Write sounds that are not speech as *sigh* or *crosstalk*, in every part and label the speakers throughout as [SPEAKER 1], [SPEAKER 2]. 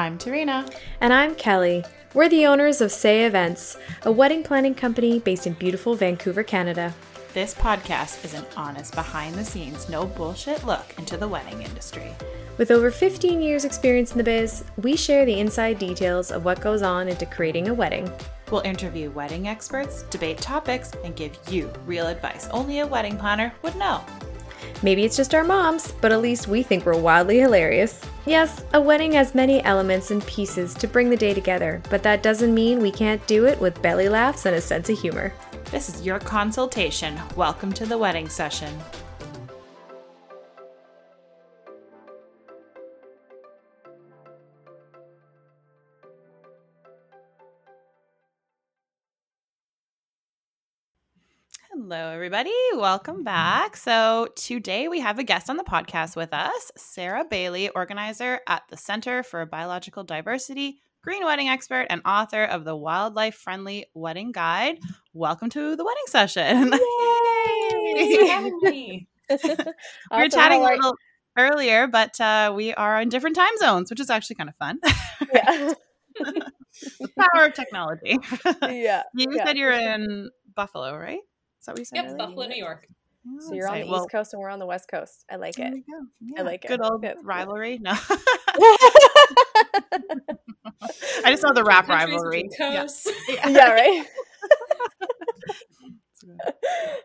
[SPEAKER 1] I'm Tarina.
[SPEAKER 2] And I'm Kelly. We're the owners of Say Events, a wedding planning company based in beautiful Vancouver, Canada.
[SPEAKER 1] This podcast is an honest, behind the scenes, no bullshit look into the wedding industry.
[SPEAKER 2] With over 15 years' experience in the biz, we share the inside details of what goes on into creating a wedding.
[SPEAKER 1] We'll interview wedding experts, debate topics, and give you real advice only a wedding planner would know.
[SPEAKER 2] Maybe it's just our moms, but at least we think we're wildly hilarious. Yes, a wedding has many elements and pieces to bring the day together, but that doesn't mean we can't do it with belly laughs and a sense of humor.
[SPEAKER 1] This is your consultation. Welcome to the wedding session. Hello, everybody. Welcome back. So, today we have a guest on the podcast with us, Sarah Bailie, organizer at the Center for Biological Diversity, green wedding expert, and author of the Wildlife Friendly Wedding Guide. Welcome to the wedding session. *laughs* Yay! *laughs* we were chatting a little earlier, but uh, we are in different time zones, which is actually kind of fun. *laughs* Yeah. the power of technology.
[SPEAKER 2] Yeah.
[SPEAKER 1] You
[SPEAKER 2] yeah.
[SPEAKER 1] said you're in Buffalo, right? Is that what you said?
[SPEAKER 3] Yep,
[SPEAKER 1] earlier?
[SPEAKER 3] Buffalo, New York.
[SPEAKER 2] Oh, so you're on the well, East Coast and we're on the West Coast. I like it.
[SPEAKER 1] Yeah,
[SPEAKER 2] I like
[SPEAKER 1] Good
[SPEAKER 2] it.
[SPEAKER 1] Good old
[SPEAKER 2] Good.
[SPEAKER 1] rivalry. No. *laughs* *laughs* I just saw the rap rivalry.
[SPEAKER 3] Yeah. *laughs*
[SPEAKER 2] yeah. yeah, right.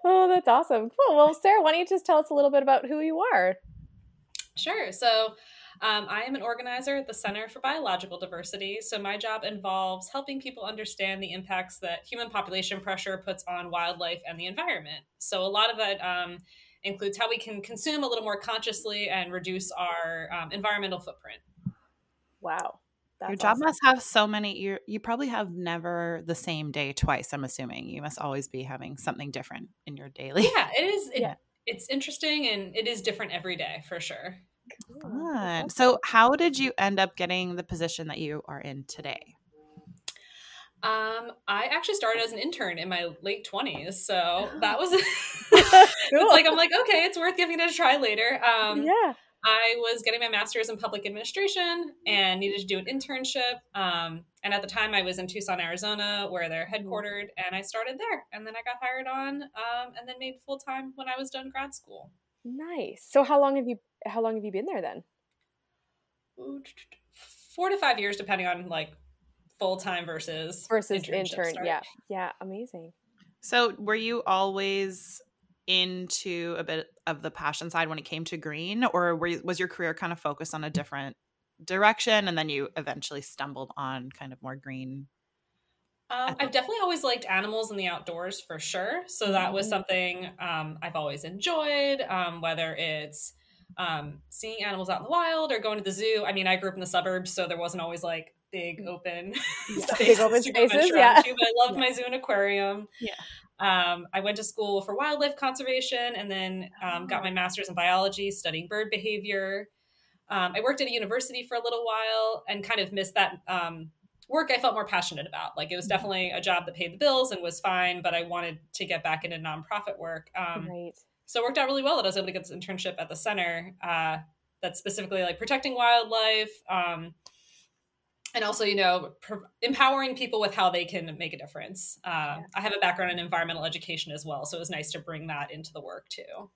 [SPEAKER 2] oh, that's awesome. Cool. Well, Sarah, why don't you just tell us a little bit about who you are?
[SPEAKER 3] Sure. So, um, I am an organizer at the Center for Biological Diversity. So, my job involves helping people understand the impacts that human population pressure puts on wildlife and the environment. So, a lot of it um, includes how we can consume a little more consciously and reduce our um, environmental footprint.
[SPEAKER 2] Wow.
[SPEAKER 1] That's Your job awesome. must have so many. You you probably have never the same day twice. I'm assuming you must always be having something different in your daily.
[SPEAKER 3] Yeah, it is. It,
[SPEAKER 2] Yeah.
[SPEAKER 3] It's interesting and it is different every day for sure.
[SPEAKER 1] Fun. So, how did you end up getting the position that you are in today?
[SPEAKER 3] Um, I actually started as an intern in my late twenties, so *gasps* that was *laughs* *laughs*
[SPEAKER 2] Cool.
[SPEAKER 3] like I'm like okay, it's worth giving it a try later. Um,
[SPEAKER 2] yeah.
[SPEAKER 3] I was getting my master's in public administration and needed to do an internship. Um, and at the time, I was in Tucson, Arizona, where they're headquartered, and I started there. And then I got hired on, um, and then made full time when I was done grad school.
[SPEAKER 2] Nice. So how long have you how long have you been there then?
[SPEAKER 3] Four to five years, depending on like full time versus
[SPEAKER 2] Versus intern.
[SPEAKER 3] start.
[SPEAKER 2] Yeah. Yeah. Amazing.
[SPEAKER 1] So, were you always into a bit of the passion side when it came to green, or were you, was your career kind of focused on a different direction, and then you eventually stumbled on kind of more green?
[SPEAKER 3] Um, I've definitely always liked animals in the outdoors for sure. So that was
[SPEAKER 2] Mhm.
[SPEAKER 3] something um, I've always enjoyed, um, whether it's um, seeing animals out in the wild or going to the zoo. I mean, I grew up in the suburbs, so there wasn't always like big open *laughs*
[SPEAKER 2] Yeah.
[SPEAKER 3] spaces
[SPEAKER 2] Big open *laughs* spaces, yeah.
[SPEAKER 3] to, but I loved my zoo and aquarium.
[SPEAKER 1] Yeah.
[SPEAKER 3] Um, I went to school for wildlife conservation and then um, got my master's in biology, studying bird behavior. Um, I worked at a university for a little while and kind of missed that um, work I felt more passionate about. Like it was definitely a job that paid the bills and was fine, but I wanted to get back into nonprofit work. Um,
[SPEAKER 2] right.
[SPEAKER 3] so it worked out really well that I was able to get this internship at the center uh, that's specifically like protecting wildlife. Um, and also, you know, pr- empowering people with how they can make a difference. Uh, I have a background in environmental education as well, so it was nice to bring that into the work too.
[SPEAKER 2] Oh,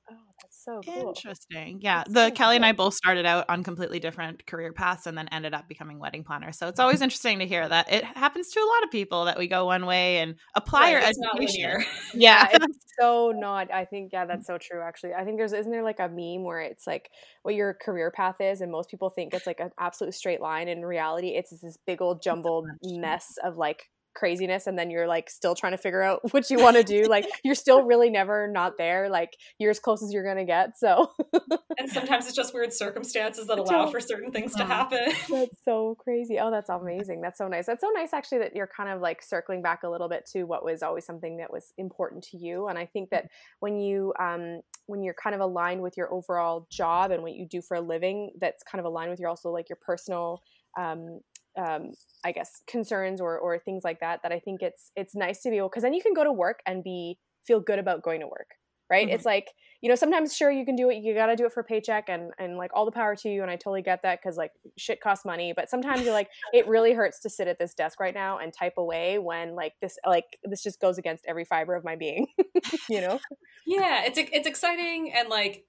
[SPEAKER 2] that's so cool.
[SPEAKER 1] Interesting. Yeah.
[SPEAKER 2] That's
[SPEAKER 1] the
[SPEAKER 2] so
[SPEAKER 1] Kelly and I both started out on completely different career paths and then ended up becoming wedding planners. So it's always interesting to hear that it happens to a lot of people that we go one way and apply
[SPEAKER 3] Right,
[SPEAKER 1] your
[SPEAKER 3] it's not
[SPEAKER 1] education.
[SPEAKER 3] linear. *laughs*
[SPEAKER 1] Yeah.
[SPEAKER 2] Yeah, it's so not. I think yeah, that's so true. Actually, I think there's isn't there like a meme where it's like what your career path is, and most people think it's like an absolute straight line. In reality, it's this big old jumbled mess of like craziness, and then you're like still trying to figure out *laughs* what you want to do. Like *laughs* you're still really never not there. Like you're as close as you're gonna get. So *laughs*
[SPEAKER 3] and sometimes it's just weird circumstances that allow for certain things to
[SPEAKER 1] Uh-huh.
[SPEAKER 3] happen.
[SPEAKER 2] that's so crazy. Oh, that's amazing. That's so nice. That's so nice actually that you're kind of like circling back a little bit to what was always something that was important to you. And I think that when you um when you're kind of aligned with your overall job and what you do for a living, that's kind of aligned with your also like your personal um um I guess concerns or or things like that that I think it's it's nice to be able because then you can go to work and be feel good about going to work right? Mm-hmm. It's like you know sometimes sure you can do it you got to do it for paycheck and and like all the power to you and i totally get that because like shit costs money but sometimes you're like it *laughs* really hurts to sit at this desk right now and type away when like this like this just goes against every fiber of my being *laughs* you know
[SPEAKER 3] yeah it's it's exciting and like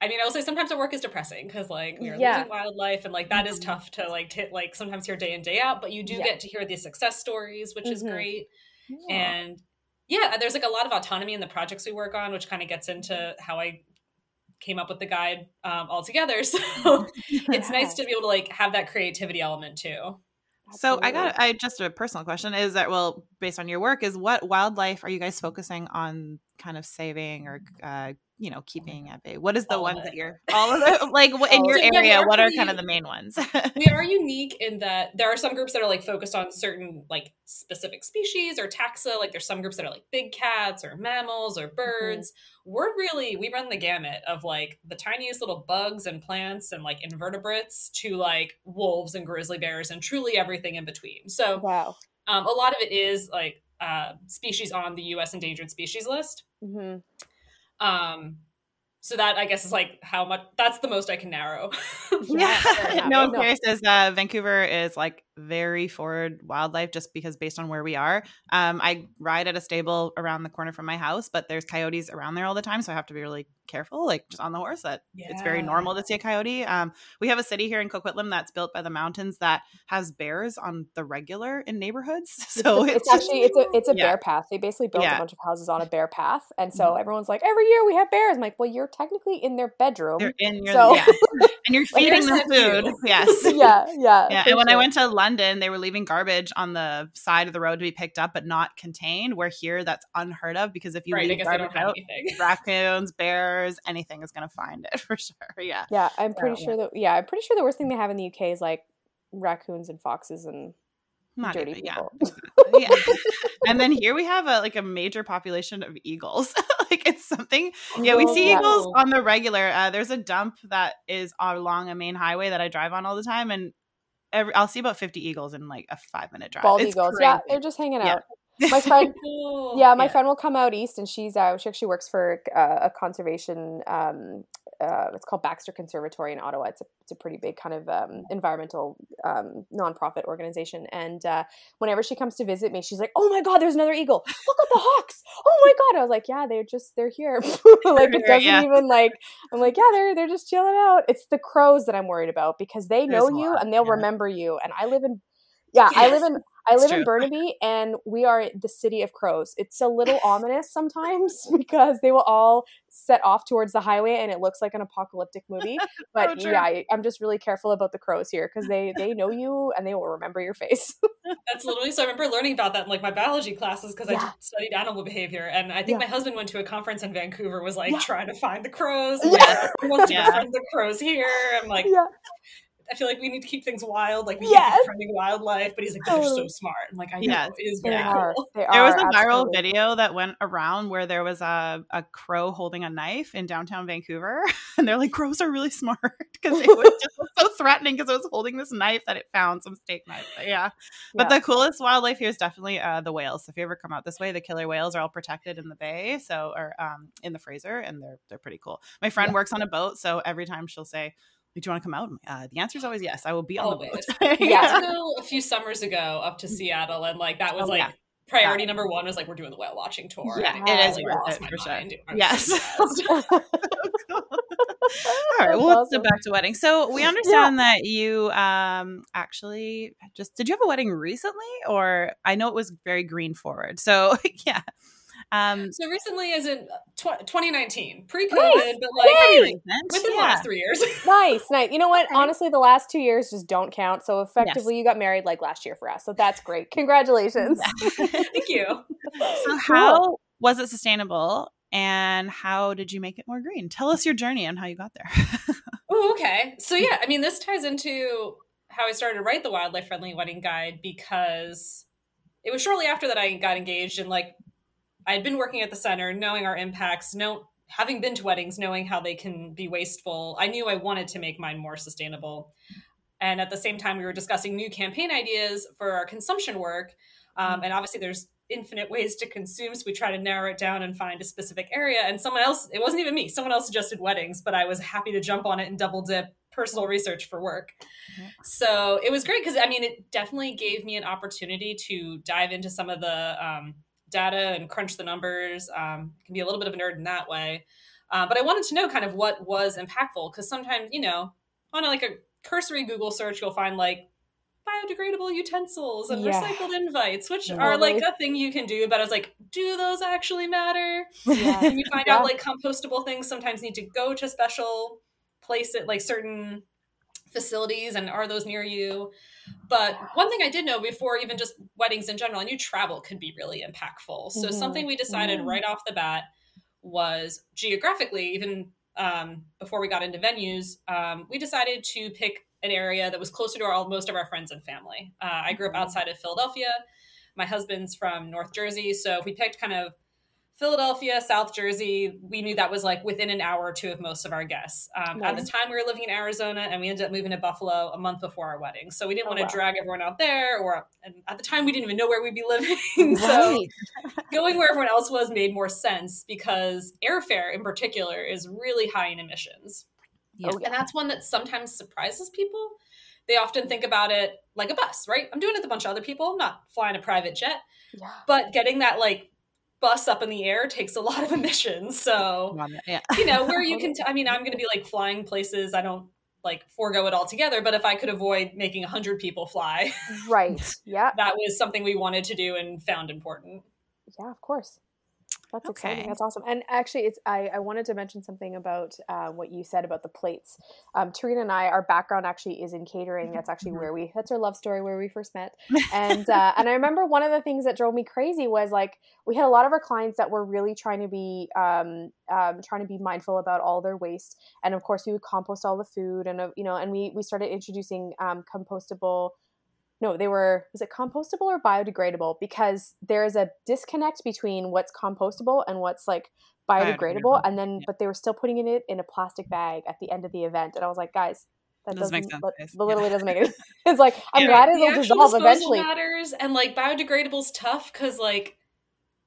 [SPEAKER 3] I mean, I will say sometimes our work is depressing because like we are yeah. losing wildlife, and like that mm-hmm. is tough to like t- like sometimes hear day in day out. But you do yeah. get to hear these success stories, which mm-hmm. is great. Yeah. And yeah, there's like a lot of autonomy in the projects we work on, which kind of gets into how I came up with the guide um, altogether. *laughs* So *laughs* it's nice to be able to like have that creativity element too.
[SPEAKER 1] So I got I just a personal question is that well based on your work is what wildlife are you guys focusing on kind of saving or uh, you know oh keeping at bay what is the all ones that you're all of it like in your area what are kind of the main ones
[SPEAKER 3] we are *laughs* unique in that there are some groups that are like focused on certain like specific species or taxa like there's some groups that are like big cats or mammals or mm-hmm. birds mm-hmm. we're really we run the gamut of like the tiniest little bugs and plants and like invertebrates to like wolves and grizzly bears and truly everything in between so
[SPEAKER 2] wow
[SPEAKER 3] um, a lot of it is like uh, species on the U.S. endangered species list. Mm-hmm. Um, so that I guess is like how much that's the most I can narrow. *laughs*
[SPEAKER 1] yeah. *laughs* no, I'm curious is uh, Vancouver is like very forward wildlife just because based on where we are. Um, I ride at a stable around the corner from my house, but there's coyotes around there all the time, so I have to be really careful, like just on the horse. That yeah. it's very normal to see a coyote. Um, we have a city here in Coquitlam that's built by the mountains that has bears on the regular in neighborhoods. *laughs* So *laughs*
[SPEAKER 2] it's, it's actually it's a it's a yeah. bear path. They basically built yeah. a bunch of houses on a bear path, and so mm-hmm. everyone's like, every year we have bears. I'm like, well, you're technically in their bedroom,
[SPEAKER 1] They're in your so. *laughs* and you're feeding them food. Yes,
[SPEAKER 2] yeah, yeah,
[SPEAKER 1] yeah. And when sure. I went to London, they were leaving garbage on the side of the road to be picked up, but not contained. Where here, that's unheard of because if you right, leave garbage out, *laughs* raccoons, bears, anything is going to find it *laughs* for sure. Yeah.
[SPEAKER 2] Yeah, I'm pretty sure yeah. that. Yeah, I'm pretty sure the worst thing they have in the UK is like raccoons and foxes and Not dirty even, people.
[SPEAKER 1] Yeah. *laughs* yeah. and then here we have a like a major population of eagles. like it's something. Yeah, we see yeah. eagles on the regular. Uh, there's a dump that is along a main highway that I drive on all the time, and every I'll see about 50 eagles in like a five minute drive.
[SPEAKER 2] Bald it's eagles. Crazy. Yeah, they're just hanging out my *laughs* friend yeah my yeah. friend will come out east and she's uh, she actually works for uh, a conservation um, uh, it's called baxter conservatory in ottawa. It's a, it's a pretty big kind of um, environmental um, nonprofit organization. And uh, whenever she comes to visit me she's like oh my god there's another eagle. Look at the hawks. Oh my god. I was like yeah they're just they're here. *laughs* Like it doesn't yeah. even like i'm like yeah they're they're just chilling out. It's the crows that i'm worried about because they know you and they'll yeah. remember you. And i live in yeah, yes. I live in I live in *laughs* Burnaby and we are the city of crows. It's a little ominous sometimes *laughs* because they will all set off towards the highway and it looks like an apocalyptic movie. But oh, yeah, I, am just really careful about the crows here because they they know you and they will remember your face. *laughs*
[SPEAKER 3] That's literally so. I remember learning about that in like my biology classes because yeah. I studied animal behavior, and I think yeah. my husband went to a conference in Vancouver, was like yeah. trying to find the crows. Yeah. Like, wants to befriend the crows here. I'm like, yeah. I feel like we need to keep things wild. Like we yes. keep befriending wildlife, but he's like, they're so smart. I'm like, I know yes. it is very they cool.
[SPEAKER 1] There was a viral video that went around where there was a, a crow holding a knife in downtown Vancouver, *laughs* and they're like, crows are really smart *laughs* because it was just so *laughs* threatening because it was holding this knife that it found, some steak knife. But yeah. But yeah. the coolest wildlife here is definitely uh, the whales. So if you ever come out this way, the killer whales are all protected in the bay, so or um, in the Fraser, and they're they're pretty cool. My friend yeah. works on a boat, so every time she'll say do you want to come out? Uh, the answer is always yes. I will be on always. the boat. *laughs*
[SPEAKER 3] yeah, go a few summers ago up to mm. Seattle, and like that was oh, like yeah. priority yeah. number one was like we're doing the whale watching tour.
[SPEAKER 1] Yeah, it is like, it, for sure. Yes. *laughs* All right, well, let's awesome. get back to wedding. So we understand yeah. that you um actually just did you have a wedding recently, or I know it was very green forward. So *laughs* yeah.
[SPEAKER 3] Um, so recently, as in tw- 2019, pre-COVID, nice. but like within yeah. the last three years. *laughs*
[SPEAKER 2] nice, nice. You know what? Honestly, the last two years just don't count. So effectively, yes. you got married like last year for us. So that's great. Congratulations. *laughs*
[SPEAKER 3] Thank you. *laughs*
[SPEAKER 1] So how was it sustainable? And how did you make it more green? Tell us your journey and how you got there.
[SPEAKER 3] oh, okay. So yeah, I mean, this ties into how I started to write the wildlife friendly wedding guide because it was shortly after that I got engaged and like I had been working at the center, knowing our impacts, know, having been to weddings, knowing how they can be wasteful. I knew I wanted to make mine more sustainable. And at the same time, we were discussing new campaign ideas for our consumption work. Um, and obviously, there's infinite ways to consume. So we try to narrow it down and find a specific area. And someone else, it wasn't even me, someone else suggested weddings, but I was happy to jump on it and double dip personal research for work. Mm-hmm. So it was great because I mean, it definitely gave me an opportunity to dive into some of the um, data and crunch the numbers. Um, can be a little bit of a nerd in that way. Uh, but I wanted to know kind of what was impactful because sometimes, you know, on a, like a cursory Google search, you'll find like biodegradable utensils and yeah. recycled invites, which are like a thing you can do. But I was like, do those actually matter? *laughs* Yeah. and you find yeah. out like compostable things sometimes need to go to special place places, like certain facilities, and are those near you? But one thing I did know before even just weddings in general, I knew travel could be really impactful. So mm-hmm. something we decided mm-hmm. right off the bat was geographically, even um, before we got into venues, um, we decided to pick an area that was closer to our, most of our friends and family. Uh, I grew up mm-hmm. outside of Philadelphia. My husband's from North Jersey, so if we picked kind of Philadelphia, South Jersey, we knew that was like within an hour or two of most of our guests. Um, nice. At the time, we were living in Arizona, and we ended up moving to Buffalo a month before our wedding. So we didn't oh, want to wow. drag everyone out there, or and at the time, we didn't even know where we'd be living. *laughs* so *laughs* going where everyone else was made more sense because airfare, in particular, is really high in emissions. Yeah. And that's one that sometimes surprises people. They often think about it like a bus, right? I'm doing it with a bunch of other people. I'm not flying a private jet. Yeah. But getting that like bus up in the air takes a lot of *laughs* emissions. So, yeah. you know, where you *laughs* can, t- I mean, I'm going to be like flying places I don't like forego it altogether, but if I could avoid making 100 people fly, *laughs*
[SPEAKER 2] right. Yeah.
[SPEAKER 3] that was something we wanted to do and found important.
[SPEAKER 2] Yeah, of course. That's okay. exciting. That's awesome. And actually, it's I, I wanted to mention something about uh, what you said about the plates. Um, Tarina and I, our background actually is in catering. That's actually mm-hmm. where we that's our love story where we first met. *laughs* And uh, and I remember one of the things that drove me crazy was like we had a lot of our clients that were really trying to be um, um, trying to be mindful about all their waste. And of course, we would compost all the food, and uh, you know, and we we started introducing um, compostable no, they were, was it compostable or biodegradable? Because there is a disconnect between what's compostable and what's like biodegradable. biodegradable. And then, yeah. but they were still putting it in a plastic bag at the end of the event. And I was like, guys, that doesn't, doesn't make sense. literally yeah. doesn't make it. *laughs* *laughs* It's like, I'm yeah, glad it'll dissolve eventually.
[SPEAKER 3] matters. And like biodegradable's tough because like,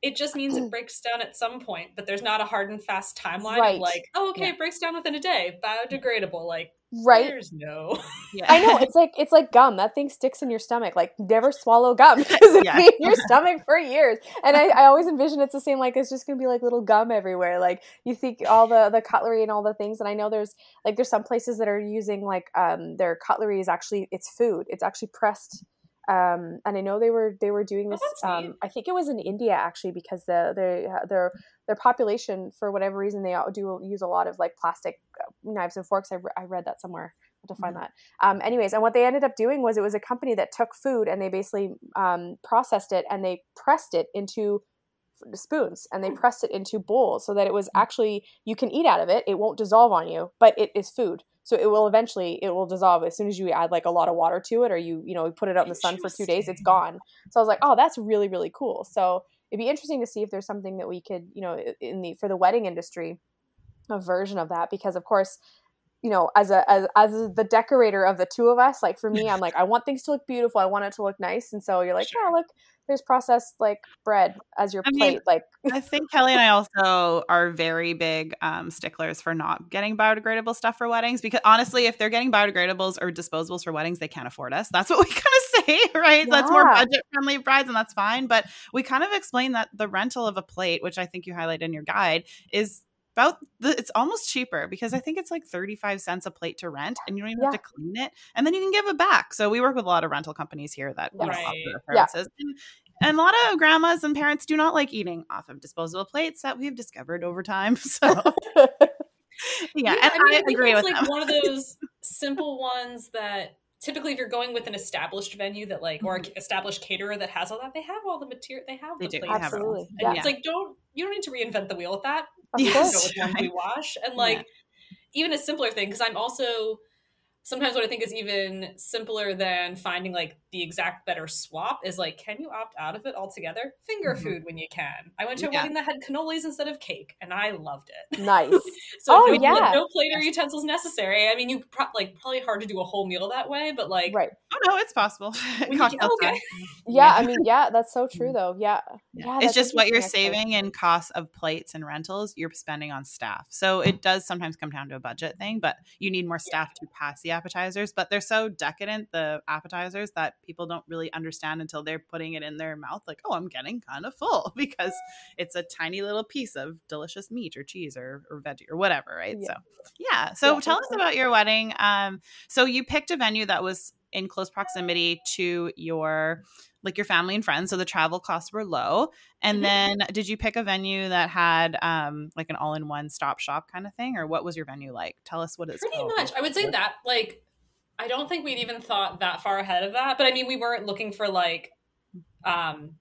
[SPEAKER 3] it just means it *clears throat* breaks down at some point, but there's not a hard and fast timeline right. of like, oh, okay, it breaks down within a day, biodegradable. Like,
[SPEAKER 2] right
[SPEAKER 3] there's no
[SPEAKER 2] yeah. *laughs* i know it's like it's like gum that thing sticks in your stomach like never swallow gum *laughs* because it yeah. in your stomach for years and I, I always envision it's the same like it's just gonna be like little gum everywhere like you think all the the cutlery and all the things and i know there's like there's some places that are using like um their cutlery is actually it's food it's actually pressed um, and I know they were they were doing oh, this. Oh, um, I think it was in India actually because the their their their population for whatever reason they do use a lot of like plastic uh, knives and forks. I, re- I read that somewhere to find mm-hmm. that. Um, anyways, and what they ended up doing was it was a company that took food and they basically um, processed it and they pressed it into spoons and they hmm. pressed it into bowls so that it was hmm. actually you can eat out of it. It won't dissolve on you, but it is food so it will eventually it will dissolve. As soon as you add like a lot of water to it or you you know put it out in the sun for two days it's gone. So i was like oh that's really really cool. So it'd be interesting to see if there's something that we could you know in the for the wedding industry a version of that. Because of course you know as a as, as the decorator of the two of us like for me i'm like i want things to look beautiful. I want it to look nice. And so you're like sure. oh look processed like bread as your I plate. Mean, like *laughs*
[SPEAKER 1] I think Kelly and I also are very big um, sticklers for not getting biodegradable stuff for weddings because honestly, if they're getting biodegradables or disposables for weddings, they can't afford us. That's what we *laughs* kind of say, right? Yeah. That's more budget friendly brides, and that's fine. But we kind of explain that the rental of a plate, which I think you highlight in your guide, is about the, it's almost cheaper because I think it's like 35 cents a plate to rent and you don't even yeah. have to clean it and then you can give it back. So we work with a lot of rental companies here that right. offer yeah. And, and, a lot of grandmas and parents do not like eating off of disposable plates that we've discovered over time. *laughs* So *laughs* yeah,
[SPEAKER 3] and I, mean, I agree with It's like them. one of *laughs* those simple ones that typically if you're going with an established venue that like or mm-hmm. established caterer that has all that they have all the material they have
[SPEAKER 1] they
[SPEAKER 3] the
[SPEAKER 1] do
[SPEAKER 2] absolutely
[SPEAKER 3] and yeah. it's like don't you don't need to reinvent the wheel with that *laughs* yes. go with one we wash and like yeah. even a simpler thing because i'm also sometimes what I think is even simpler than finding like the exact better swap is like, can you opt out of it altogether? Finger mm-hmm. food when you can. I went to a yeah. wedding that had cannolis instead of cake, and I loved it.
[SPEAKER 2] Nice. *laughs*
[SPEAKER 3] so oh no, yeah, like, no plate or utensils necessary. I mean, you pro- like probably hard to do a whole meal that way, but like,
[SPEAKER 2] right?
[SPEAKER 1] Oh no, it's possible. *laughs*
[SPEAKER 3] Can, *laughs* okay.
[SPEAKER 2] Yeah, I mean, yeah, that's so true though. Yeah,
[SPEAKER 1] yeah. yeah it's just what you're saving in costs of plates and rentals. You're spending on staff, so it does sometimes come down to a budget thing. But you need more staff yeah. to pass the appetizers. But they're so decadent, the appetizers, that people don't really understand until they're putting it in their mouth. Like, oh, I'm getting kind of full *laughs* because it's a tiny little piece of delicious meat or cheese or, or veggie or whatever, right? Yeah. So, yeah. So, tell us about your wedding. Um, so you picked a venue that was in close proximity to your like your family and friends so the travel costs were low and mm-hmm. then did you pick a venue that had um like an all-in-one stop shop kind of thing or what was your venue like tell us what it's
[SPEAKER 3] pretty called. much i would say that like i don't think we'd even thought that far ahead of that but i mean we weren't looking for like um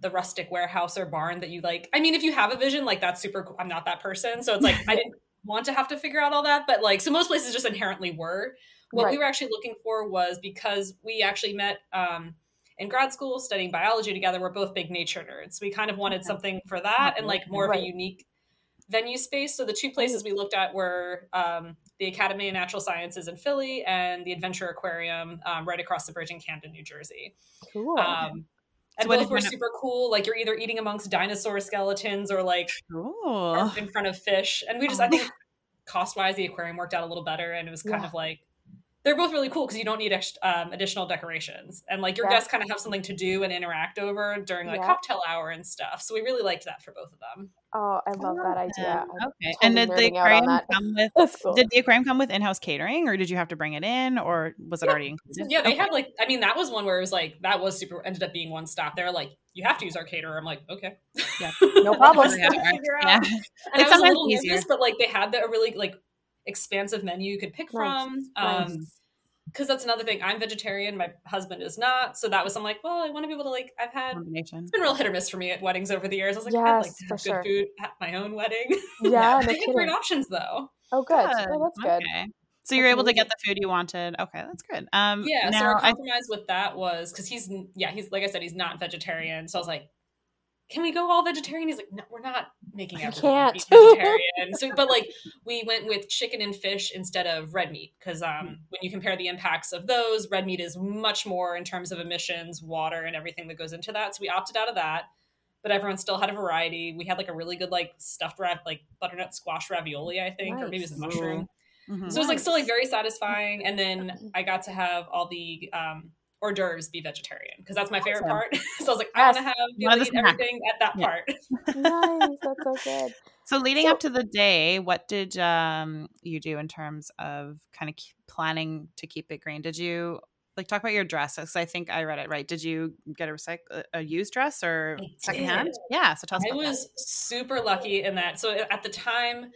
[SPEAKER 3] the rustic warehouse or barn that you like i mean if you have a vision like that's super cool i'm not that person so it's like i didn't *laughs* want to have to figure out all that but like so most places just inherently were what right. we were actually looking for was because we actually met um, in grad school studying biology together. We're both big nature nerds. We kind of wanted okay. something for that and like more right. of a unique venue space. So the two places we looked at were um, the Academy of Natural Sciences in Philly and the Adventure Aquarium um, right across the bridge in Camden, New Jersey.
[SPEAKER 2] Cool. Um,
[SPEAKER 3] and so both were super cool. Like you're either eating amongst dinosaur skeletons or like in front of fish. And we just, I think *laughs* cost wise, the aquarium worked out a little better. And it was kind yeah. of like they're both really cool because you don't need ex- um, additional decorations and like your yeah. guests kind of have something to do and interact over during like yeah. cocktail hour and stuff so we really liked that for both of them
[SPEAKER 2] oh i love that idea
[SPEAKER 1] okay totally and did the aquarium come *laughs* with cool. did the aquarium come with in-house catering or did you have to bring it in or was it
[SPEAKER 3] yeah.
[SPEAKER 1] already included
[SPEAKER 3] yeah they okay. had like i mean that was one where it was like that was super ended up being one stop they're like you have to use our caterer i'm like okay
[SPEAKER 2] yeah no problem *laughs*
[SPEAKER 3] yeah. yeah. and it's I was a little easier. nervous but like they had the, a really like expansive menu you could pick nice. from. Um, nice because that's another thing. I'm vegetarian. My husband is not. So that was I'm like, well, I want to be able to like. I've had it's been real hit or miss for me at weddings over the years. I was like, yes, I'd like to have good sure. food at my own wedding. *laughs*
[SPEAKER 2] Yeah,
[SPEAKER 3] no great options though.
[SPEAKER 2] Oh, good. good. Oh, that's good. Okay.
[SPEAKER 1] So you're able to get the food you wanted. Okay, that's good. Um,
[SPEAKER 3] yeah. so our compromise I, with that was because he's yeah he's like I said he's not vegetarian. So I was like, can we go all vegetarian? He's like, no, we're not making everyone can't. *laughs* vegetarian. so, but like, we went with chicken and fish instead of red meat because um, mm. when you compare the impacts of those, red meat is much more in terms of emissions, water, and everything that goes into that. So we opted out of that. But everyone still had a variety. We had like a really good like stuffed rav like butternut squash ravioli, I think, nice. or maybe it was a mushroom. Mm-hmm. So it was like still like very satisfying. And then I got to have all the um, hors d'oeuvres be vegetarian because that's my favorite part. *laughs* so I was like, yes. I want to have you know, eat everything at that yeah. part. *laughs* *laughs*
[SPEAKER 2] nice, that's so good.
[SPEAKER 1] So leading so, up to the day, what did um, you do in terms of kind of planning to keep it green? Did you like talk about your dress? Because I think I read it right. Did you get a recycle a used dress or secondhand? Yeah. So tell us.
[SPEAKER 3] I was
[SPEAKER 1] that.
[SPEAKER 3] super lucky in that. So at the time,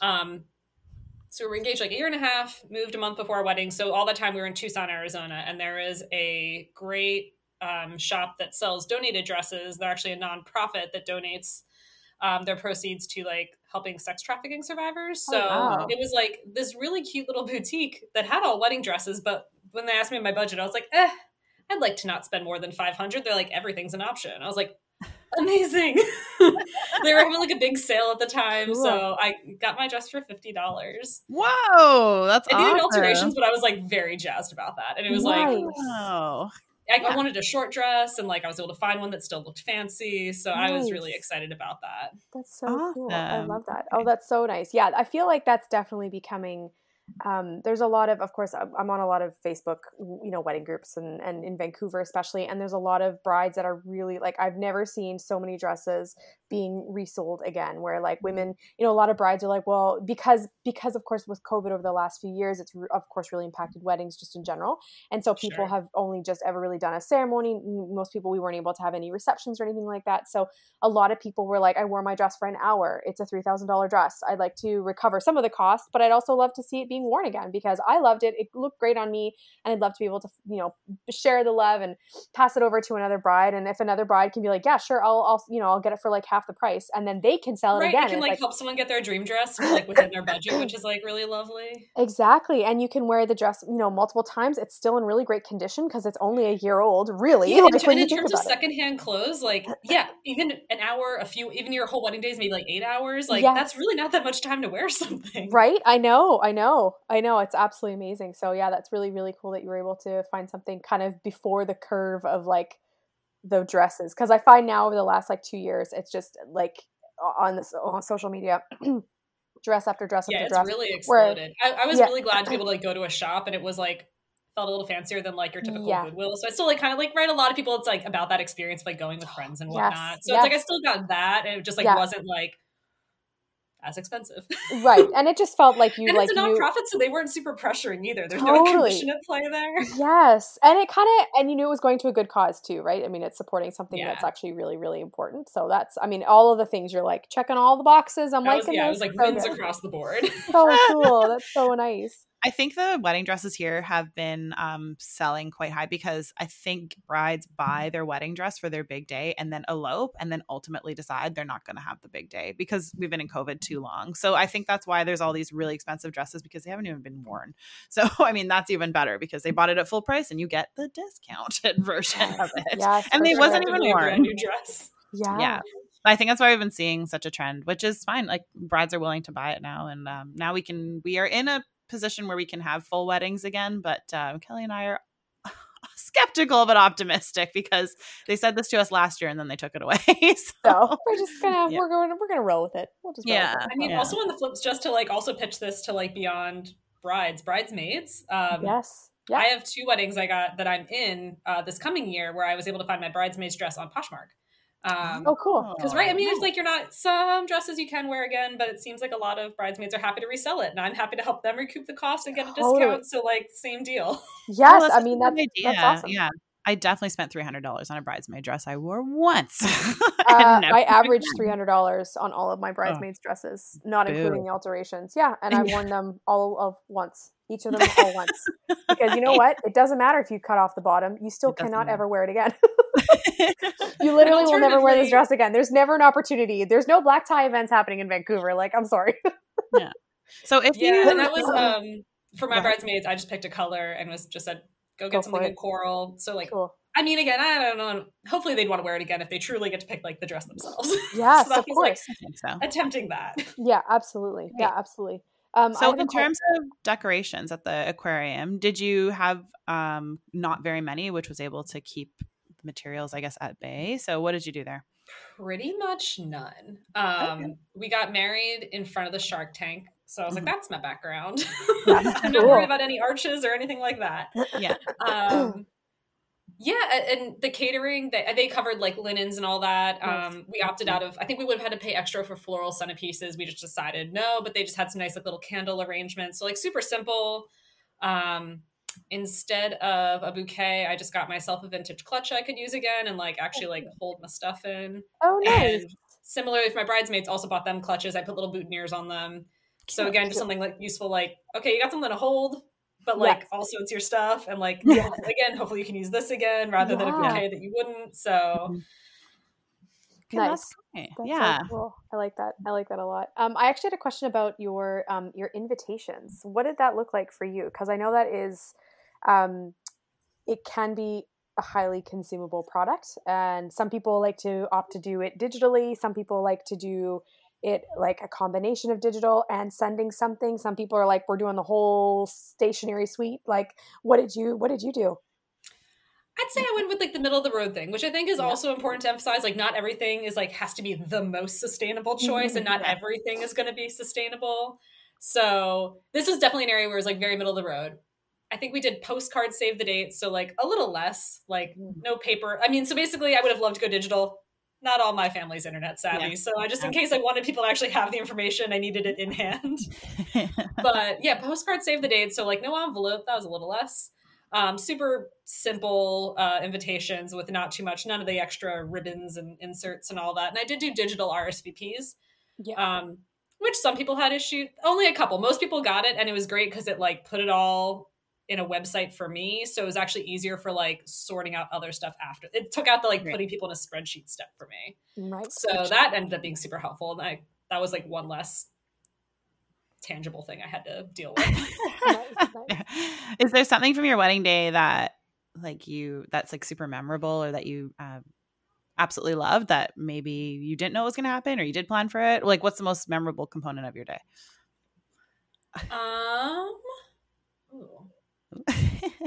[SPEAKER 3] um, so we were engaged like a year and a half, moved a month before our wedding. So all the time we were in Tucson, Arizona, and there is a great um, shop that sells donated dresses. They're actually a nonprofit that donates um, their proceeds to like helping sex trafficking survivors. Oh, so oh, wow. it was like this really cute little boutique that had all wedding dresses. But when they asked me my budget, I was like, eh, I'd like to not spend more than 500. They're like, everything's an option. I was like, amazing. *laughs* they were having like a big sale at the time, cool. so I got my dress for fifty dollars.
[SPEAKER 1] Whoa, that's
[SPEAKER 3] I
[SPEAKER 1] awesome.
[SPEAKER 3] needed alterations, but I was like very jazzed about that, and it was nice. like, wow. I, yeah. I, wanted a short dress, and like I was able to find one that still looked fancy, so nice. I was really excited about that.
[SPEAKER 2] That's so awesome. cool. I love that. Oh, that's so nice. Yeah, I feel like that's definitely becoming um, there's a lot of of course i'm on a lot of facebook you know wedding groups and, and in vancouver especially and there's a lot of brides that are really like i've never seen so many dresses being resold again where like mm-hmm. women you know a lot of brides are like well because because of course with covid over the last few years it's of course really impacted weddings just in general and so people sure. have only just ever really done a ceremony most people we weren't able to have any receptions or anything like that so a lot of people were like i wore my dress for an hour it's a $3000 dress i'd like to recover some of the cost but i'd also love to see it being worn again because I loved it. It looked great on me, and I'd love to be able to, you know, share the love and pass it over to another bride. And if another bride can be like, yeah, sure, I'll, I'll, you know, I'll get it for like half the price, and then they can sell it
[SPEAKER 3] right,
[SPEAKER 2] again.
[SPEAKER 3] It can like,
[SPEAKER 2] like
[SPEAKER 3] help someone get their dream dress like within their budget, which is like really lovely.
[SPEAKER 2] Exactly, and you can wear the dress, you know, multiple times. It's still in really great condition because it's only a year old. Really,
[SPEAKER 3] yeah,
[SPEAKER 2] like,
[SPEAKER 3] and, in terms of secondhand clothes, like yeah, even an hour, a few, even your whole wedding days, maybe like eight hours. Like yes. that's really not that much time to wear something,
[SPEAKER 2] right? I know, I know, I know. It's absolutely amazing. So yeah, that's really really cool that you were able to find something kind of before the curve of like the dresses because I find now over the last like two years, it's just like on this on social media. *clears throat* dress after dress
[SPEAKER 3] yeah,
[SPEAKER 2] after dress.
[SPEAKER 3] Really exploded. Where, I, I, was yeah. really glad to be able to like *clears throat* go to a shop and it was like felt a little fancier than like your typical yeah. Goodwill. So I still like kind of like write a lot of people. It's like about that experience of like going with friends and whatnot. Yes. So yes. it's like I still got that, and it just like yeah. wasn't like as expensive.
[SPEAKER 2] right. And it just felt like *laughs* you
[SPEAKER 3] and
[SPEAKER 2] like
[SPEAKER 3] it's a nonprofit,
[SPEAKER 2] you...
[SPEAKER 3] so they weren't super pressuring either. There's totally. no commission at play there. *laughs*
[SPEAKER 2] Yes. And it kind of and you knew it was going to a good cause too, right? I mean, it's supporting something yeah. that's actually really, really important. So that's I mean, all of the things you're like checking all the boxes. I'm
[SPEAKER 3] like,
[SPEAKER 2] yeah,
[SPEAKER 3] it was like so wins good. across the board.
[SPEAKER 2] so *laughs* cool. That's so nice.
[SPEAKER 1] I think the wedding dresses here have been um, selling quite high because I think brides buy their wedding dress for their big day and then elope and then ultimately decide they're not going to have the big day because we've been in COVID too long. So I think that's why there's all these really expensive dresses because they haven't even been worn. So *laughs* I mean that's even better because they bought it at full price and you get the discounted *laughs* version of *laughs* it.
[SPEAKER 2] Yes,
[SPEAKER 1] and they wasn't even worn.
[SPEAKER 3] New dress.
[SPEAKER 2] Yeah.
[SPEAKER 1] Yeah. I think that's why we've been seeing such a trend, which is fine. Like brides are willing to buy it now, and um, now we can. We are in a position where we can have full weddings again. But uh, Kelly and I are *laughs* skeptical but optimistic because they said this to us last year and then they took it away. *laughs* so,
[SPEAKER 2] so we're just gonna yeah. we're going we're gonna roll with it. We'll just
[SPEAKER 1] yeah.
[SPEAKER 3] I mean,
[SPEAKER 1] yeah.
[SPEAKER 3] also on the flips, just to like also pitch this to like beyond brides, bridesmaids. Um,
[SPEAKER 2] yes.
[SPEAKER 3] Yeah. I have two weddings I got that I'm in uh, this coming year where I was able to find my bridesmaid's dress on Poshmark.
[SPEAKER 2] Um, oh, cool.
[SPEAKER 3] Because right, I mean, it's like you're not some dresses you can wear again, but it seems like a lot of bridesmaids are happy to resell it, and I'm happy to help them recoup the cost and get a totally. discount. So like, same deal. *laughs*
[SPEAKER 2] Yes, well, I mean that's, that's awesome.
[SPEAKER 1] Yeah, I definitely spent three hundred dollars on a bridesmaid dress I wore once. *laughs* uh,
[SPEAKER 2] I averaged three hundred dollars on all of my oh. bridesmaids oh. dresses, not Boo. including the alterations. Yeah, and I've worn them all of once each of them all once. Because you know *laughs* what? It doesn't matter if you cut off the bottom. You still cannot ever wear it again. *laughs* you literally will never wear this dress again. There's never an opportunity. There's no black tie events happening in Vancouver. Like, I'm sorry.
[SPEAKER 1] yeah. So if
[SPEAKER 3] yeah,
[SPEAKER 1] you
[SPEAKER 3] and that was um for my bridesmaids, I just picked a color and was just said, go get go something in coral. So like cool. I mean, again, I don't know. Hopefully, they'd want to wear it again if they truly get to pick like the dress themselves. *laughs*
[SPEAKER 2] Yes, so of course.
[SPEAKER 3] Like, I think so. Attempting that. *laughs*
[SPEAKER 2] Yeah, absolutely. Yeah, absolutely. Um,
[SPEAKER 1] so, in terms of decorations at the aquarium, did you have um, not very many, which was able to keep the materials, I guess, at bay? So, what did you do there?
[SPEAKER 3] Pretty much none. Um, okay. We got married in front of the Shark Tank, so I was like, mm-hmm. "That's my background." I'm not worried about any arches or anything like that.
[SPEAKER 1] Yeah. *clears throat*
[SPEAKER 3] Um, yeah, and the catering they they covered like linens and all that. Um, we opted out of. I think we would have had to pay extra for floral centerpieces. We just decided no, but they just had some nice like little candle arrangements. So like super simple. Um, instead of a bouquet, I just got myself a vintage clutch I could use again and like actually like hold my stuff in.
[SPEAKER 2] Oh, nice. And
[SPEAKER 3] similarly, with my bridesmaids, also bought them clutches. I put little boutonnieres on them. So again, just something like useful, like okay, you got something to hold but like yes. also it's your stuff and like yeah. again hopefully you can use this again rather yeah. than a bouquet that you wouldn't so
[SPEAKER 2] mm-hmm. nice
[SPEAKER 1] That's yeah
[SPEAKER 2] so cool. i like that i like that a lot um, i actually had a question about your um, your invitations what did that look like for you because i know that is um, it can be a highly consumable product and some people like to opt to do it digitally some people like to do it like a combination of digital and sending something some people are like we're doing the whole stationary suite like what did you what did you do
[SPEAKER 3] I'd say I went with like the middle of the road thing, which I think is yeah. also important to emphasize. Like, not everything is like has to be the most sustainable choice, mm-hmm. and not everything is going to be sustainable. So this is definitely an area where it's like very middle of the road. I think we did postcard save the date, so like a little less, like mm. no paper. I mean, so basically, I would have loved to go digital not all my family's internet savvy. Yeah. So I just, in case I wanted people to actually have the information, I needed it in hand. *laughs* but yeah, postcard save the date. So like no envelope, that was a little less. Um, super simple uh, invitations with not too much, none of the extra ribbons and inserts and all that. And I did do digital RSVPs. Yeah. Um, which some people had issues. Only a couple. Most people got it, and it was great because it like put it all in a website for me. So it was actually easier for like sorting out other stuff after. It took out the like
[SPEAKER 1] Right.
[SPEAKER 3] putting people in a spreadsheet step for me.
[SPEAKER 2] Right.
[SPEAKER 3] So that ended up being super helpful. And I, that was like one less tangible thing I had to deal *laughs* with.
[SPEAKER 2] Nice, nice. *laughs*
[SPEAKER 1] Is there something from your wedding day that like you that's like super memorable or that you um, absolutely loved that maybe you didn't know was going to happen or you did plan for it? Like what's the most memorable component of your day?
[SPEAKER 3] um, ooh.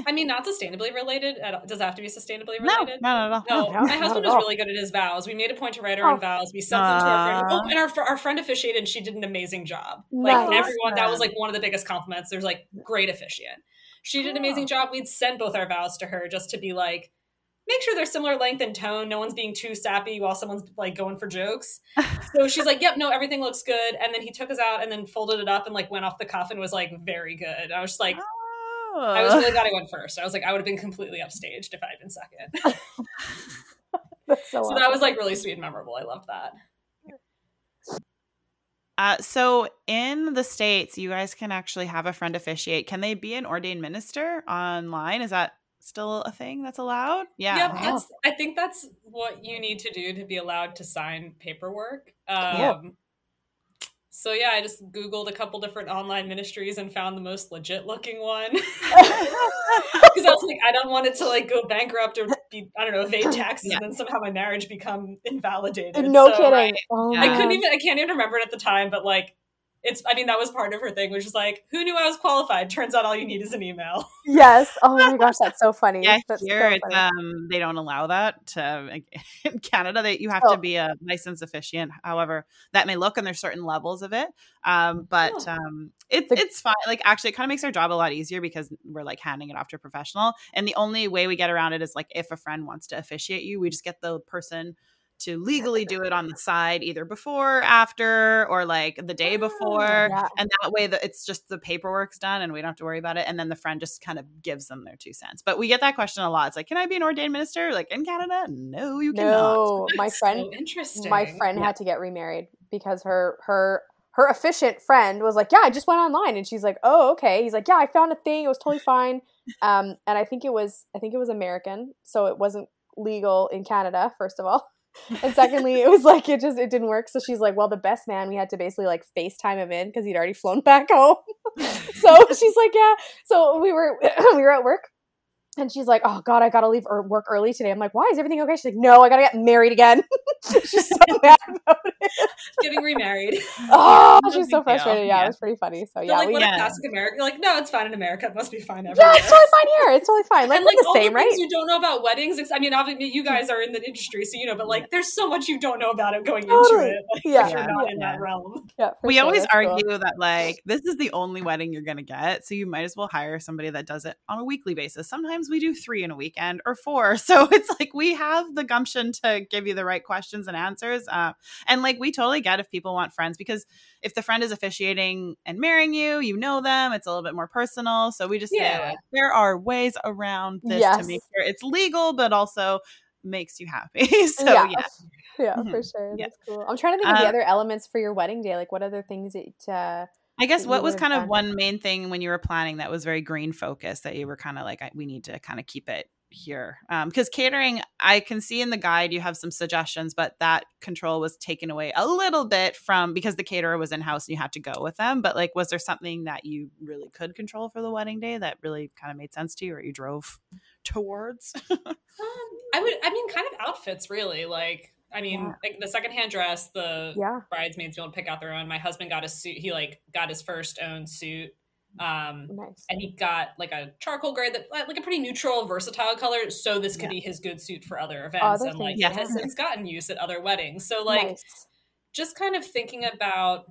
[SPEAKER 3] I mean, not sustainably related. At all. Does it have to be sustainably related?
[SPEAKER 1] no, not at all.
[SPEAKER 3] No,
[SPEAKER 2] No,
[SPEAKER 3] my husband was really good at his vows. We made a point to write our
[SPEAKER 2] Oh.
[SPEAKER 3] own vows. We sent them to our friend. Oh, and our, our friend officiated, and she did an amazing job. Like
[SPEAKER 2] Nice.
[SPEAKER 3] everyone, that was like one of the biggest compliments. There's like great officiant. She did an amazing job. We'd send both our vows to her just to be like, make sure they're similar length and tone. No one's being too sappy while someone's like going for jokes. *laughs* So she's like, "Yep, no, everything looks good." And then he took us out and then folded it up and like went off the cuff and was like, "Very good." I was just like, I was really *laughs* glad I went first. I was like, I would have been completely upstaged if I had been second. *laughs*
[SPEAKER 2] That's so,
[SPEAKER 3] so that was like really sweet and memorable. I loved that.
[SPEAKER 1] Uh, so in the states, you guys can actually have a friend officiate. Can they be an ordained minister online? Is that still a thing that's allowed? Yeah.
[SPEAKER 3] Yep,
[SPEAKER 2] Wow.
[SPEAKER 3] that's. I think that's what you need to do to be allowed to sign paperwork. Um,
[SPEAKER 2] Cool.
[SPEAKER 3] So yeah, I just googled a couple different online ministries and found the most legit looking one *laughs* *laughs* because I was like, I don't want it to like go bankrupt or be I don't know evade taxes
[SPEAKER 1] Yeah.
[SPEAKER 3] and then somehow my marriage become invalidated.
[SPEAKER 2] no
[SPEAKER 3] So
[SPEAKER 2] kidding.
[SPEAKER 1] right.
[SPEAKER 2] Oh
[SPEAKER 1] Yeah.
[SPEAKER 3] I couldn't even. I can't even remember it at the time, but like. It's. I mean, that was part of her thing, which is like, who knew I was qualified? Turns out all you need is an email. *laughs*
[SPEAKER 2] Yes. Oh my gosh, that's so funny.
[SPEAKER 1] Yeah,
[SPEAKER 2] That's
[SPEAKER 1] here
[SPEAKER 2] so
[SPEAKER 1] it's,
[SPEAKER 2] funny.
[SPEAKER 1] um, they don't allow that to, *laughs* in Canada. That you have
[SPEAKER 2] Oh.
[SPEAKER 1] to be a licensed officiant. However, that may look, and there's certain levels of it. Um, but
[SPEAKER 3] Oh.
[SPEAKER 1] um, it,
[SPEAKER 2] The-
[SPEAKER 1] it's fine. Like actually, it kind of makes our job a lot easier because we're like handing it off to a professional. And the only way we get around it is like if a friend wants to officiate you, we just get the person to legally do it on the *laughs* side, either before, after, or like the day before
[SPEAKER 2] yeah.
[SPEAKER 1] and that way that it's just the paperwork's done and we don't have to worry about it and then the friend just kind of gives them their two cents but we get that question a lot it's like can i be an ordained minister like in canada no you cannot
[SPEAKER 2] No, *laughs* my friend
[SPEAKER 3] so interesting.
[SPEAKER 2] my friend
[SPEAKER 1] Yeah.
[SPEAKER 2] had to get remarried because her her her officiant friend was like, "Yeah, I just went online," and she's like, "Oh, okay." He's like, "Yeah, I found a thing. It was totally fine." Um, and I think it was I think it was American, so it wasn't legal in Canada. First of all, and secondly, it was like it just it didn't work. So she's like, "Well, the best man, we had to basically like FaceTime him in because he'd already flown back *laughs* home." *laughs* so she's like, "Yeah." So we were *clears throat* we were at work. And she's like, "Oh God, I gotta leave or work early today." I'm like, "Why is everything okay?" She's like, "No, I gotta get married again." *laughs* *laughs* she's so *laughs* mad about it.
[SPEAKER 3] Getting remarried. *laughs*
[SPEAKER 2] Oh,
[SPEAKER 1] No
[SPEAKER 2] she's so frustrated. Yeah,
[SPEAKER 1] Yeah.
[SPEAKER 2] it was pretty funny. So
[SPEAKER 3] They're
[SPEAKER 2] yeah,
[SPEAKER 3] like,
[SPEAKER 2] we,
[SPEAKER 3] what
[SPEAKER 1] yeah.
[SPEAKER 3] a classic American. You're like, no, it's fine in America. It must be fine everywhere.
[SPEAKER 2] yeah, it's totally fine here. It's totally fine. Like,
[SPEAKER 3] and like
[SPEAKER 2] the
[SPEAKER 3] all
[SPEAKER 2] same,
[SPEAKER 3] the
[SPEAKER 2] right?
[SPEAKER 3] things you don't know about weddings. I mean, obviously you guys are in the industry, so you know. But like, there's so much you don't know about it going
[SPEAKER 2] Totally.
[SPEAKER 3] into it. Like,
[SPEAKER 2] Yeah.
[SPEAKER 3] if you're not in
[SPEAKER 1] Yeah.
[SPEAKER 3] that realm.
[SPEAKER 2] Yeah,
[SPEAKER 1] we
[SPEAKER 2] sure.
[SPEAKER 1] always
[SPEAKER 2] That's cool.
[SPEAKER 1] argue that like this is the only wedding you're gonna get so you might as well hire somebody that does it on a weekly basis sometimes we do three in a weekend or four so it's like we have the gumption to give you the right questions and answers uh, and like we totally get if people want friends because if the friend is officiating and marrying you you know them it's a little bit more personal so we just say
[SPEAKER 3] Yeah.
[SPEAKER 1] like, there are ways around this to make sure it's legal but also makes you happy *laughs* so
[SPEAKER 2] yeah,
[SPEAKER 1] yeah *laughs*
[SPEAKER 2] yeah,
[SPEAKER 1] Mhm.
[SPEAKER 2] for sure.
[SPEAKER 1] Yeah.
[SPEAKER 2] That's cool. I'm trying to think of the
[SPEAKER 1] Uh,
[SPEAKER 2] other elements for your wedding day. Like, what other things that uh,
[SPEAKER 1] I guess what was kind of one main thing when you were planning that was very green focused that you were kind of like I- we need to kind of keep it here because catering I can see in the guide you have some suggestions but that control was taken away a little bit from because the caterer was in house and you had to go with them but like was there something that you really could control for the wedding day that really kind of made sense to you or you drove towards *laughs*
[SPEAKER 3] Um, I would. I mean, kind of outfits, really. Like, I mean,
[SPEAKER 2] Yeah.
[SPEAKER 3] like the secondhand dress. The
[SPEAKER 2] yeah,
[SPEAKER 3] bridesmaids be able to pick out their own. My husband got a suit. He like got his first own suit. Um,
[SPEAKER 2] nice.
[SPEAKER 3] and he got like a charcoal gray that like a pretty neutral versatile color so this could
[SPEAKER 1] Yeah.
[SPEAKER 3] be his good suit for other events
[SPEAKER 2] Other
[SPEAKER 3] and like
[SPEAKER 1] yeah.
[SPEAKER 3] has since gotten used at other weddings so like
[SPEAKER 2] nice.
[SPEAKER 3] just kind of thinking about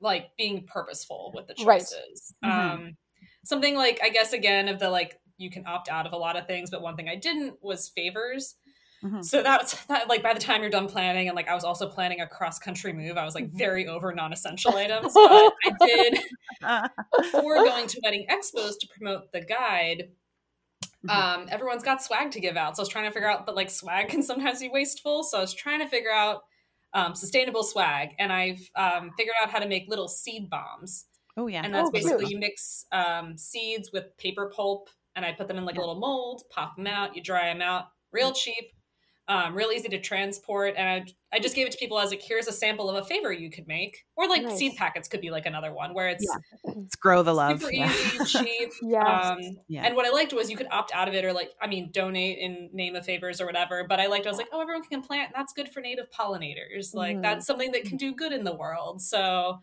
[SPEAKER 3] like being purposeful with the
[SPEAKER 2] Right.
[SPEAKER 3] choices
[SPEAKER 1] Mhm.
[SPEAKER 3] um something like i guess again of the like you can opt out of a lot of things but one thing i didn't was favors
[SPEAKER 1] Mhm.
[SPEAKER 3] so that's that like by the time you're done planning and like i was also planning a cross country move i was like
[SPEAKER 1] Mhm.
[SPEAKER 3] very over non-essential *laughs* items but i did *laughs* before going to wedding expos to promote the guide
[SPEAKER 1] Mhm.
[SPEAKER 3] um, everyone's got swag to give out so i was trying to figure out but like swag can sometimes be wasteful so i was trying to figure out um, sustainable swag, and I've um, figured out how to make little seed bombs.
[SPEAKER 1] Oh yeah,
[SPEAKER 3] And that's
[SPEAKER 2] Oh,
[SPEAKER 3] basically you mix um, seeds with paper pulp, and I put them in like a little mold, pop them out, you dry them out, real cheap, um, real easy to transport. And I, I just gave it to people as like, here's a sample of a favor you could make, or like
[SPEAKER 2] Nice.
[SPEAKER 3] seed packets could be like another one where it's
[SPEAKER 1] let's grow the love.
[SPEAKER 3] super
[SPEAKER 1] Yeah.
[SPEAKER 3] easy, *laughs* cheap.
[SPEAKER 2] Yes.
[SPEAKER 3] Um,
[SPEAKER 1] Yeah.
[SPEAKER 3] And what I liked was you could opt out of it or like, I mean, donate in name of favors or whatever. But I liked, I was like, oh, everyone can plant. And that's good for native pollinators. Like
[SPEAKER 2] Mhm.
[SPEAKER 3] that's something that can do good in the world. So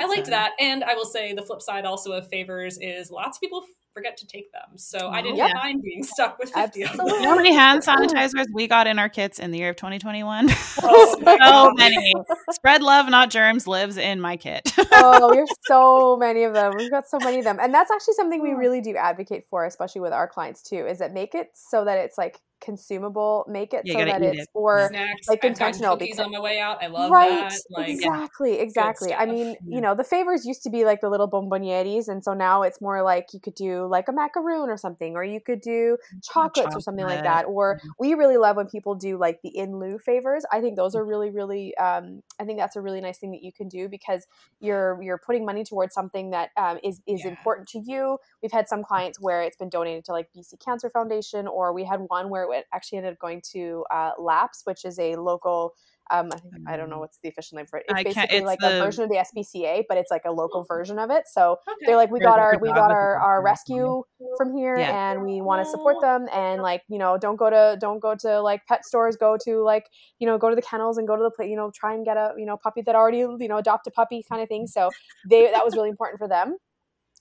[SPEAKER 3] I liked that. And I will say the flip side also of favors is lots of people forget to take them. So I didn't
[SPEAKER 2] Yep.
[SPEAKER 3] mind being stuck with 50 of them.
[SPEAKER 2] Absolutely.
[SPEAKER 1] You know how many hand *laughs* sanitizers we got in our kits in the year of 2021? *laughs*
[SPEAKER 3] Oh
[SPEAKER 1] so many. Spread love, not germs, lives in my kit. *laughs*
[SPEAKER 2] oh, we have so many of them. We've got so many of them. And that's actually something we really do advocate for, especially with our clients too, is that make it so that it's like consumable, make it
[SPEAKER 1] You
[SPEAKER 2] so that
[SPEAKER 1] eat
[SPEAKER 2] it's
[SPEAKER 1] it.
[SPEAKER 2] for
[SPEAKER 3] Snacks.
[SPEAKER 2] like,
[SPEAKER 3] I've
[SPEAKER 2] intentional
[SPEAKER 3] cookies
[SPEAKER 2] because-
[SPEAKER 3] on my way out. I love
[SPEAKER 2] right.
[SPEAKER 3] that. Like
[SPEAKER 2] exactly, exactly. I
[SPEAKER 3] stuff.
[SPEAKER 2] mean, you know, the favors used to be like the little bombonieres, and so now it's more like you could do like a macaroon or something, or you could do chocolates or something like that.
[SPEAKER 1] chocolate.
[SPEAKER 2] Or we really love when people do like the in lieu favors. I think those are really, really. Um, I think that's a really nice thing that you can do because you're you're putting money towards something that um, is is
[SPEAKER 3] Yeah.
[SPEAKER 2] important to you. We've had some clients where it's been donated to like BC Cancer Foundation, or we had one where it actually ended up going to uh, LAPS, which is a local. Um, I think I don't know what's the official name for it. It's
[SPEAKER 1] I
[SPEAKER 2] basically
[SPEAKER 1] it's
[SPEAKER 2] like
[SPEAKER 1] the-
[SPEAKER 2] a version of the SPCA, but it's like a local version of it. So
[SPEAKER 3] okay.
[SPEAKER 2] they're like, we got our we got our our rescue from here,
[SPEAKER 1] Yeah.
[SPEAKER 2] and we want to support them. And like you know, don't go to don't go to like pet stores. Go to like you know, go to the kennels and go to the place. You know, try and get a you know puppy that already you know adopt a puppy kind of thing. So they that was really important for them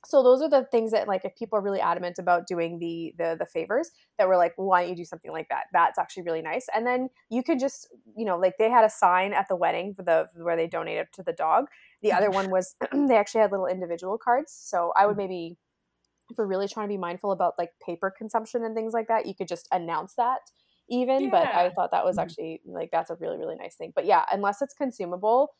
[SPEAKER 2] so those are the things that like if people are really adamant about doing the the the favors that we're like well, why don't you do something like that? That's actually really nice. And then you could just you know like they had a sign at the wedding for the where they donated to the dog. The other one *laughs* was *clears throat* they actually had little individual cards. So i would maybe if we're really trying to be mindful about like paper consumption and things like that you could just announce that even but i thought that was
[SPEAKER 1] Mhm.
[SPEAKER 2] actually like that's a really really nice thing. But yeah unless it's consumable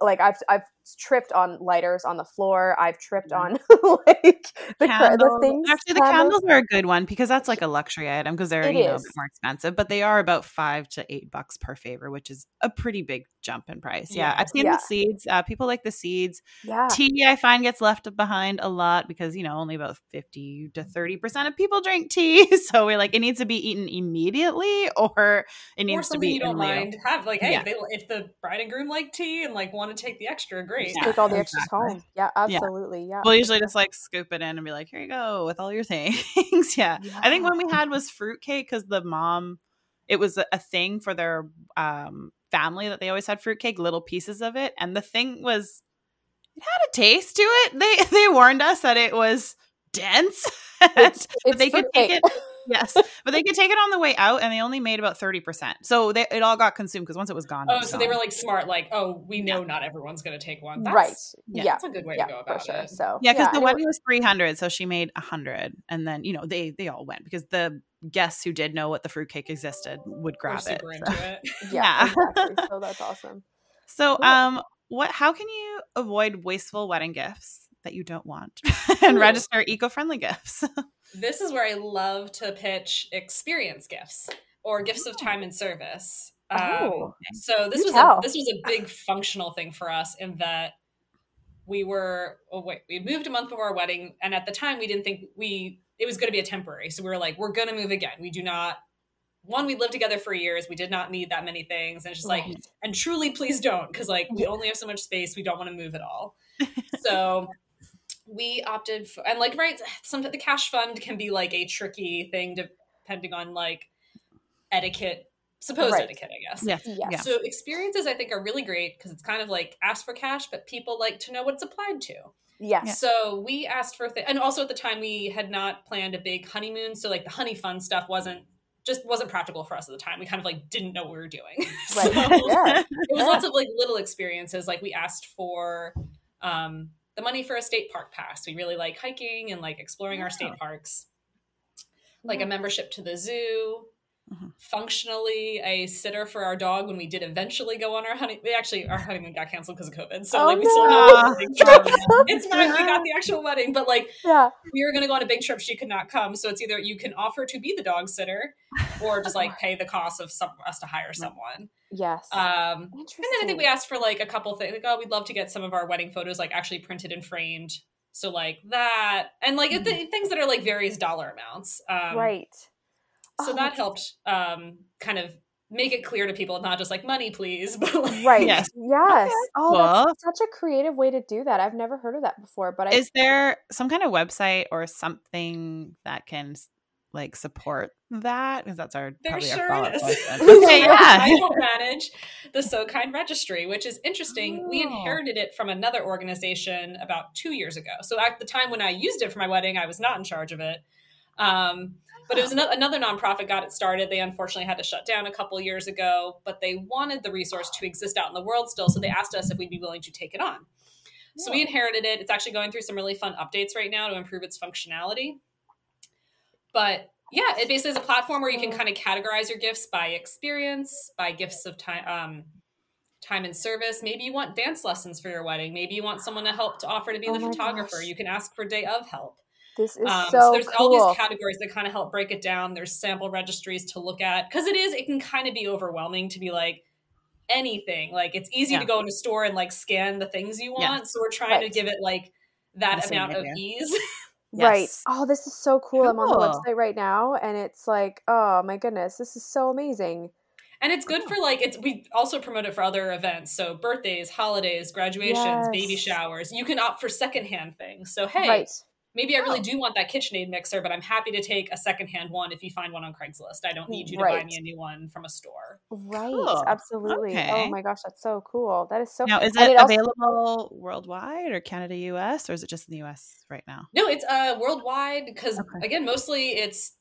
[SPEAKER 2] like I've I've tripped on lighters on the floor. I've tripped
[SPEAKER 1] Yeah.
[SPEAKER 2] on *laughs* like the, cr- the
[SPEAKER 1] Candles.
[SPEAKER 2] things.
[SPEAKER 1] Actually, the candles are a good one because that's like a luxury item because they're
[SPEAKER 2] It
[SPEAKER 1] you know a bit more expensive, but they are about five to eight bucks per favor, which is a pretty big jump in price. Yeah,
[SPEAKER 3] Yeah.
[SPEAKER 1] I've seen
[SPEAKER 2] Yeah.
[SPEAKER 1] the seeds. Uh, people like the seeds.
[SPEAKER 2] Yeah.
[SPEAKER 1] Tea, I find gets left behind a lot because you know only about fifty to thirty percent of people drink tea. *laughs* So we're like, it needs to be eaten immediately, or it
[SPEAKER 3] or
[SPEAKER 1] needs to
[SPEAKER 3] something
[SPEAKER 1] be
[SPEAKER 3] you don't mind have like hey
[SPEAKER 1] Yeah.
[SPEAKER 3] if, they, if the bride and groom like tea and like want to take the extra great
[SPEAKER 1] Yeah.
[SPEAKER 2] Take all the extras home. Yeah, absolutely. Yeah.
[SPEAKER 1] We'll usually just like scoop it in and be like, here you go with all your *laughs* things. yeah. I think one we had was fruitcake because the mom, it was a, a thing for their um, family that they always had fruitcake, little pieces of it. And the thing was, it had a taste to it. They *laughs* they warned us that it was dense. *laughs*
[SPEAKER 2] It's,
[SPEAKER 1] but
[SPEAKER 2] it's
[SPEAKER 1] they could take
[SPEAKER 2] fruitcake.
[SPEAKER 1] it. Yes, but they could take it on the way out, and they only made about thirty percent. So they, it all got consumed because once it was gone. it
[SPEAKER 3] oh
[SPEAKER 1] was
[SPEAKER 3] so they were like smart like oh we know not everyone's gonna take one That's,
[SPEAKER 2] right.
[SPEAKER 1] yeah,
[SPEAKER 2] Yeah.
[SPEAKER 3] that's a good way
[SPEAKER 2] Yeah,
[SPEAKER 3] to go
[SPEAKER 2] for
[SPEAKER 3] about
[SPEAKER 2] sure.
[SPEAKER 3] it
[SPEAKER 2] So
[SPEAKER 1] Yeah, because the
[SPEAKER 2] and
[SPEAKER 1] wedding was three hundred, so she made a hundred, and then you know they they all went because the guests who did know what the fruitcake existed would
[SPEAKER 3] we're
[SPEAKER 1] grab it.
[SPEAKER 3] super
[SPEAKER 1] so.
[SPEAKER 3] it *laughs*
[SPEAKER 2] yeah,
[SPEAKER 1] Yeah.
[SPEAKER 2] exactly. So that's *laughs* awesome.
[SPEAKER 1] So,
[SPEAKER 2] Cool.
[SPEAKER 1] um, what? How can you avoid wasteful wedding gifts that you don't want, *laughs* and register eco-friendly gifts? *laughs*
[SPEAKER 3] this is where I love to pitch experience gifts or gifts of time and service. Um,
[SPEAKER 2] Oh.
[SPEAKER 3] so this was
[SPEAKER 2] tell.
[SPEAKER 3] a, this was a big functional thing for us in that we were oh wait we moved a month before our wedding and at the time we didn't think we it was going to be a temporary. So we were like we're going to move again. We do not one we lived together for years. We did not need that many things. And it's just like and truly please don't because like we only have so much space. We don't want to move at all. *laughs* So we opted for and like right some the cash fund can be like a tricky thing depending on like etiquette supposed
[SPEAKER 2] Right.
[SPEAKER 3] etiquette i guess
[SPEAKER 1] yes,
[SPEAKER 2] Yes.
[SPEAKER 1] yeah.
[SPEAKER 3] so experiences i think are really great because it's kind of like ask for cash but people like to know what it's applied to
[SPEAKER 2] Yes.
[SPEAKER 3] so we asked for th- and also at the time we had not planned a big honeymoon so like the honey fund stuff wasn't just wasn't practical for us at the time we kind of like didn't know what we were doing *laughs*
[SPEAKER 2] Right.
[SPEAKER 3] So-
[SPEAKER 2] yeah.
[SPEAKER 3] it was
[SPEAKER 2] Yeah.
[SPEAKER 3] lots of like little experiences like we asked for um the money for a state park pass. We really like hiking and like exploring our state parks. Like a membership to the zoo mm-hmm. functionally a sitter for our dog when we did eventually go on our honeymoon. We actually our honeymoon got canceled because of COVID, so oh, like we still
[SPEAKER 2] no. *laughs*
[SPEAKER 3] it's fine. We got the actual wedding, but like
[SPEAKER 2] yeah,
[SPEAKER 3] we were going to go on a big trip. She could not come, so it's either you can offer to be the dog sitter, or just like pay the cost of some us to hire someone.
[SPEAKER 2] Yes.
[SPEAKER 3] Um, and then I think we asked for like a couple things. Like, oh, we'd love to get some of our wedding photos like actually printed and framed. So like that, and like mm-hmm. the, things that are like various dollar amounts. Um,
[SPEAKER 2] right.
[SPEAKER 3] So oh, that helped um, kind of make it clear to people, not just like money, please, *laughs* but like,
[SPEAKER 2] right. Yes. Yes. Okay. Oh, well, that's such a creative way to do that. I've never heard of that before. But I-
[SPEAKER 1] is there some kind of website or something that can like support that? Because that's our
[SPEAKER 3] there
[SPEAKER 1] sure
[SPEAKER 3] our
[SPEAKER 1] is. *laughs* okay,
[SPEAKER 3] yeah. I help *laughs* manage the So Kind Registry, which is interesting. Oh. We inherited it from another organization about two years ago. So at the time when I used it for my wedding, I was not in charge of it. Um, but it was another, another nonprofit got it started. They unfortunately had to shut down a couple years ago, but they wanted the resource to exist out in the world still. So they asked us if we'd be willing to take it on. So we inherited it. It's actually going through some really fun updates right now to improve its functionality. But yeah, it basically is a platform where you can kind of categorize your gifts by experience, by gifts of time, um, time and service. Maybe you want dance lessons for your wedding. Maybe you want someone to help to offer to be oh the photographer. Gosh. You can ask for day of help.
[SPEAKER 2] This is um, so, so
[SPEAKER 3] there's
[SPEAKER 2] cool.
[SPEAKER 3] all these categories that kind of help break it down. There's sample registries to look at because it is it can kind of be overwhelming to be like anything. Like it's easy yeah. to go in a store and like scan the things you want. Yeah. So we're trying right. to give it like that amount of ease. *laughs*
[SPEAKER 2] Yes. Right. Oh, this is so cool. cool. I'm on the website right now and it's like, oh my goodness, this is so amazing.
[SPEAKER 3] And it's good for like it's we also promote it for other events. So birthdays, holidays, graduations, yes. baby showers. You can opt for secondhand things. So hey, right maybe I really oh. do want that KitchenAid mixer, but I'm happy to take a secondhand one if you find one on Craigslist. I don't need you to buy me a new one from a store.
[SPEAKER 2] Right. Cool. Absolutely. Oh okay. Oh my gosh, that's so cool. That is so
[SPEAKER 1] Now, is it available also- worldwide or Canada, US, or is it just in the US right now?
[SPEAKER 3] No, it's uh worldwide because okay. again, mostly it's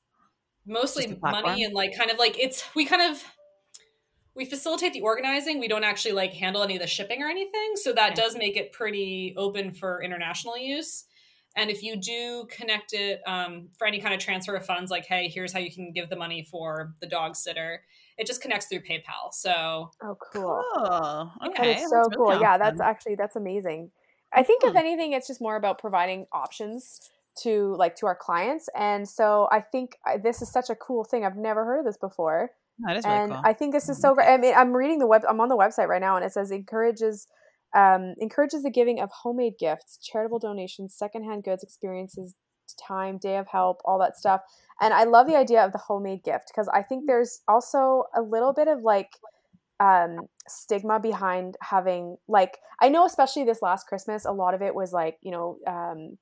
[SPEAKER 3] mostly money and like kind of like it's we kind of we facilitate the organizing. We don't actually like handle any of the shipping or anything. So that okay. does make it pretty open for international use. And if you do connect it um, for any kind of transfer of funds, like, hey, here's how you can give the money for the dog sitter, it just connects through PayPal. So,
[SPEAKER 2] oh, cool.
[SPEAKER 1] Cool. Okay.
[SPEAKER 2] That is so really cool. Awesome. Yeah, that's actually, that's amazing. I think, if hmm. anything, it's just more about providing options to like to our clients and so i think uh, this is such a cool thing i've never heard of this before
[SPEAKER 1] that is
[SPEAKER 2] and
[SPEAKER 1] really cool.
[SPEAKER 2] i think this is hmm. so great i mean i'm reading the web i'm on the website right now and it says encourages um, encourages the giving of homemade gifts, charitable donations, secondhand goods, experiences, time, day of help, all that stuff. And I love the idea of the homemade gift because I think there's also a little bit of like um, stigma behind having like I know especially this last Christmas, a lot of it was like you know um,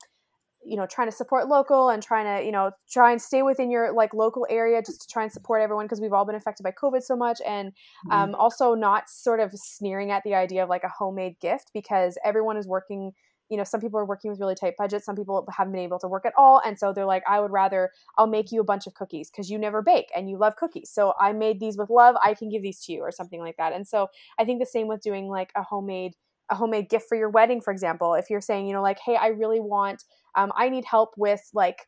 [SPEAKER 2] you know trying to support local and trying to you know try and stay within your like local area just to try and support everyone because we've all been affected by covid so much. And mm-hmm. um, also not sort of sneering at the idea of like a homemade gift because everyone is working you know some people are working with really tight budgets some people haven't been able to work at all. And so they're like i would rather i'll make you a bunch of cookies because you never bake and you love cookies. So i made these with love. I can give these to you or something like that. And so i think the same with doing like a homemade a homemade gift for your wedding for example. If you're saying you know like hey i really want um, I need help with like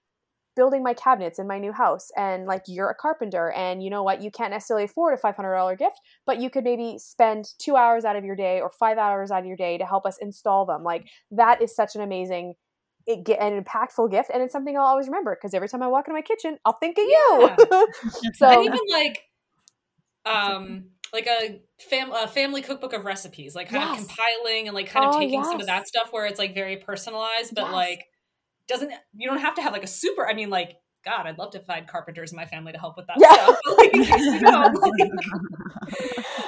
[SPEAKER 2] building my cabinets in my new house and like you're a carpenter and you know what you can't necessarily afford a $500 gift but you could maybe spend two hours out of your day or five hours out of your day to help us install them like that is such an amazing it get an impactful gift and it's something i'll always remember because every time i walk into my kitchen i'll think of yeah. you *laughs* *laughs*
[SPEAKER 3] so and even like um like a, fam- a family cookbook of recipes like kind yes. of compiling and like kind of oh, taking yes. some of that stuff where it's like very personalized but yes. like doesn't you don't have to have like a super i mean like god i'd love to find carpenters in my family to help with that yeah. stuff like, you *laughs* know,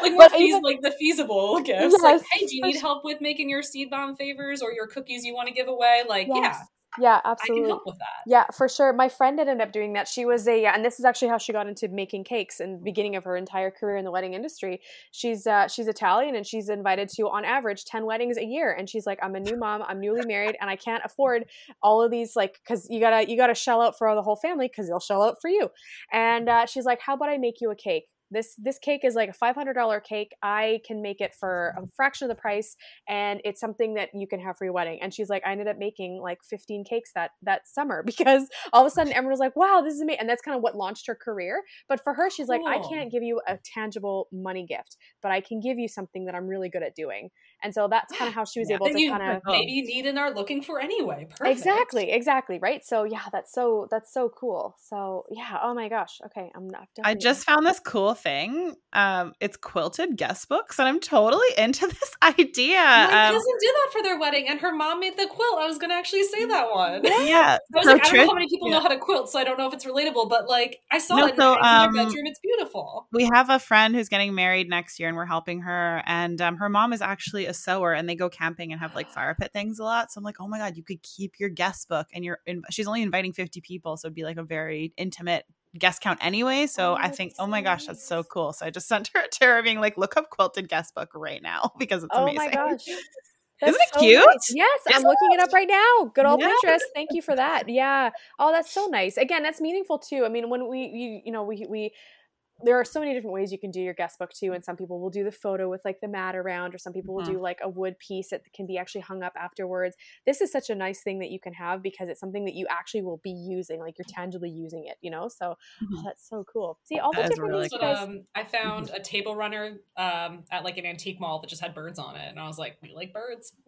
[SPEAKER 3] like, like, feas- like the feasible gifts yes, like hey do you need help with making your seed bomb favors or your cookies you want to give away like yes. yeah
[SPEAKER 2] yeah, absolutely.
[SPEAKER 3] I can help with that.
[SPEAKER 2] Yeah, for sure. My friend ended up doing that. She was a, and this is actually how she got into making cakes in the beginning of her entire career in the wedding industry. She's uh, she's Italian and she's invited to on average ten weddings a year. And she's like, I'm a new mom, I'm newly married, and I can't afford all of these like because you gotta you gotta shell out for the whole family because they'll shell out for you. And uh, she's like, How about I make you a cake? This this cake is like a $500 cake. I can make it for a fraction of the price and it's something that you can have for your wedding. And she's like i ended up making like 15 cakes that that summer *laughs* because all of a sudden everyone was like wow this is amazing and that's kind of what launched her career. But for her she's like i can't give you a tangible money gift but i can give you something that i'm really good at doing. And so that's kind of *gasps* how she was
[SPEAKER 1] Yeah.
[SPEAKER 2] able to
[SPEAKER 3] you
[SPEAKER 2] kind of
[SPEAKER 3] maybe need and are looking for anyway. Perfect.
[SPEAKER 2] exactly exactly right? So yeah that's so that's so cool. So yeah. Oh my gosh. Okay i'm not
[SPEAKER 1] I just found this cool thing. Um, it's quilted guest books, and I'm totally into *laughs* this idea.
[SPEAKER 3] My
[SPEAKER 1] Um,
[SPEAKER 3] cousin did that for their wedding, and her mom made the quilt. I was going to actually say that one.
[SPEAKER 1] yeah, *laughs*
[SPEAKER 3] I was
[SPEAKER 1] So
[SPEAKER 3] like, I don't know how many people
[SPEAKER 1] yeah.
[SPEAKER 3] know how to quilt, so I don't know if it's relatable. But like, I saw
[SPEAKER 1] No,
[SPEAKER 3] it in,
[SPEAKER 1] so,
[SPEAKER 3] in
[SPEAKER 1] um,
[SPEAKER 3] bedroom. It's beautiful.
[SPEAKER 1] we have a friend who's getting married next year and we're helping her and um, her mom is actually a sewer and they go camping and have like fire pit things a lot so i'm like oh my god you could keep your guest book and you're in- she's only inviting 50 people so it'd be like a very intimate guest count anyway so
[SPEAKER 3] Oh,
[SPEAKER 1] i
[SPEAKER 3] that's
[SPEAKER 1] think oh my gosh that's so cool so i just *laughs* sent her a to her being like look up quilted guest book right now *laughs* because it's
[SPEAKER 2] oh
[SPEAKER 1] amazing
[SPEAKER 2] my gosh *laughs*
[SPEAKER 1] Isn't it
[SPEAKER 2] so
[SPEAKER 1] cute?
[SPEAKER 2] nice. Yes, I'm looking it up right now. Good old
[SPEAKER 1] Yeah.
[SPEAKER 2] Pinterest. Thank you for that. Yeah. Oh, that's so nice. Again, that's meaningful too. I mean, when we you, you know we we there are so many different ways you can do your guest book too and some people will do the photo with like the mat around or some people will
[SPEAKER 1] Mhm.
[SPEAKER 2] do like a wood piece that can be actually hung up afterwards this is such a nice thing that you can have because it's something that you actually will be using like you're tangibly using it you know so oh,
[SPEAKER 1] Mhm.
[SPEAKER 2] that's so cool see all the different
[SPEAKER 1] really
[SPEAKER 2] things you
[SPEAKER 3] But, um, I found a table runner um, at like an antique mall that just had birds on it, and I was like, "We like birds."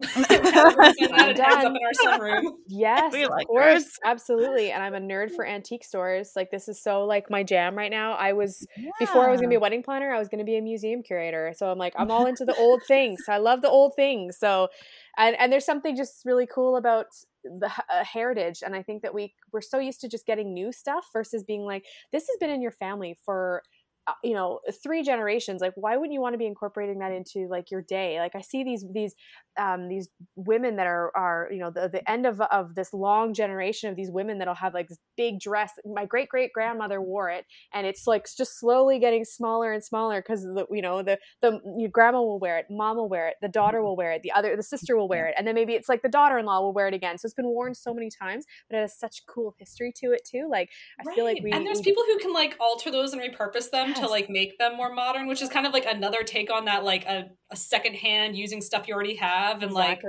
[SPEAKER 3] *laughs* *laughs* up in our *laughs* sunroom.
[SPEAKER 2] Yes,
[SPEAKER 1] We
[SPEAKER 2] of course,
[SPEAKER 1] birds.
[SPEAKER 2] absolutely. And I'm a nerd for antique stores. Like this is so like my jam right now. I was before I was gonna be a wedding planner, I was gonna be a museum curator. So I'm like, I'm all into the old *laughs* things. I love the old things. So, and and there's something just really cool about the uh, heritage. And I think that we we're so used to just getting new stuff versus being like, this has been in your family for. Uh, You know, three generations. Like, why wouldn't you want to be incorporating that into like your day? Like, I see these these um, these women that are are you know the, the end of of this long generation of these women that'll have like this big dress my great great grandmother wore it and it's like just slowly getting smaller and smaller because the you know the the your grandma will wear it mom will wear it the daughter will wear it the other the sister will wear it and then maybe it's like the daughter-in-law will wear it again so it's been worn so many times but it has such cool history to it too like i feel like we
[SPEAKER 3] and there's
[SPEAKER 2] we-
[SPEAKER 3] people who can like alter those and repurpose them to like make them more modern, which is kind of like another take on that, like a, a second hand using stuff you already have, and like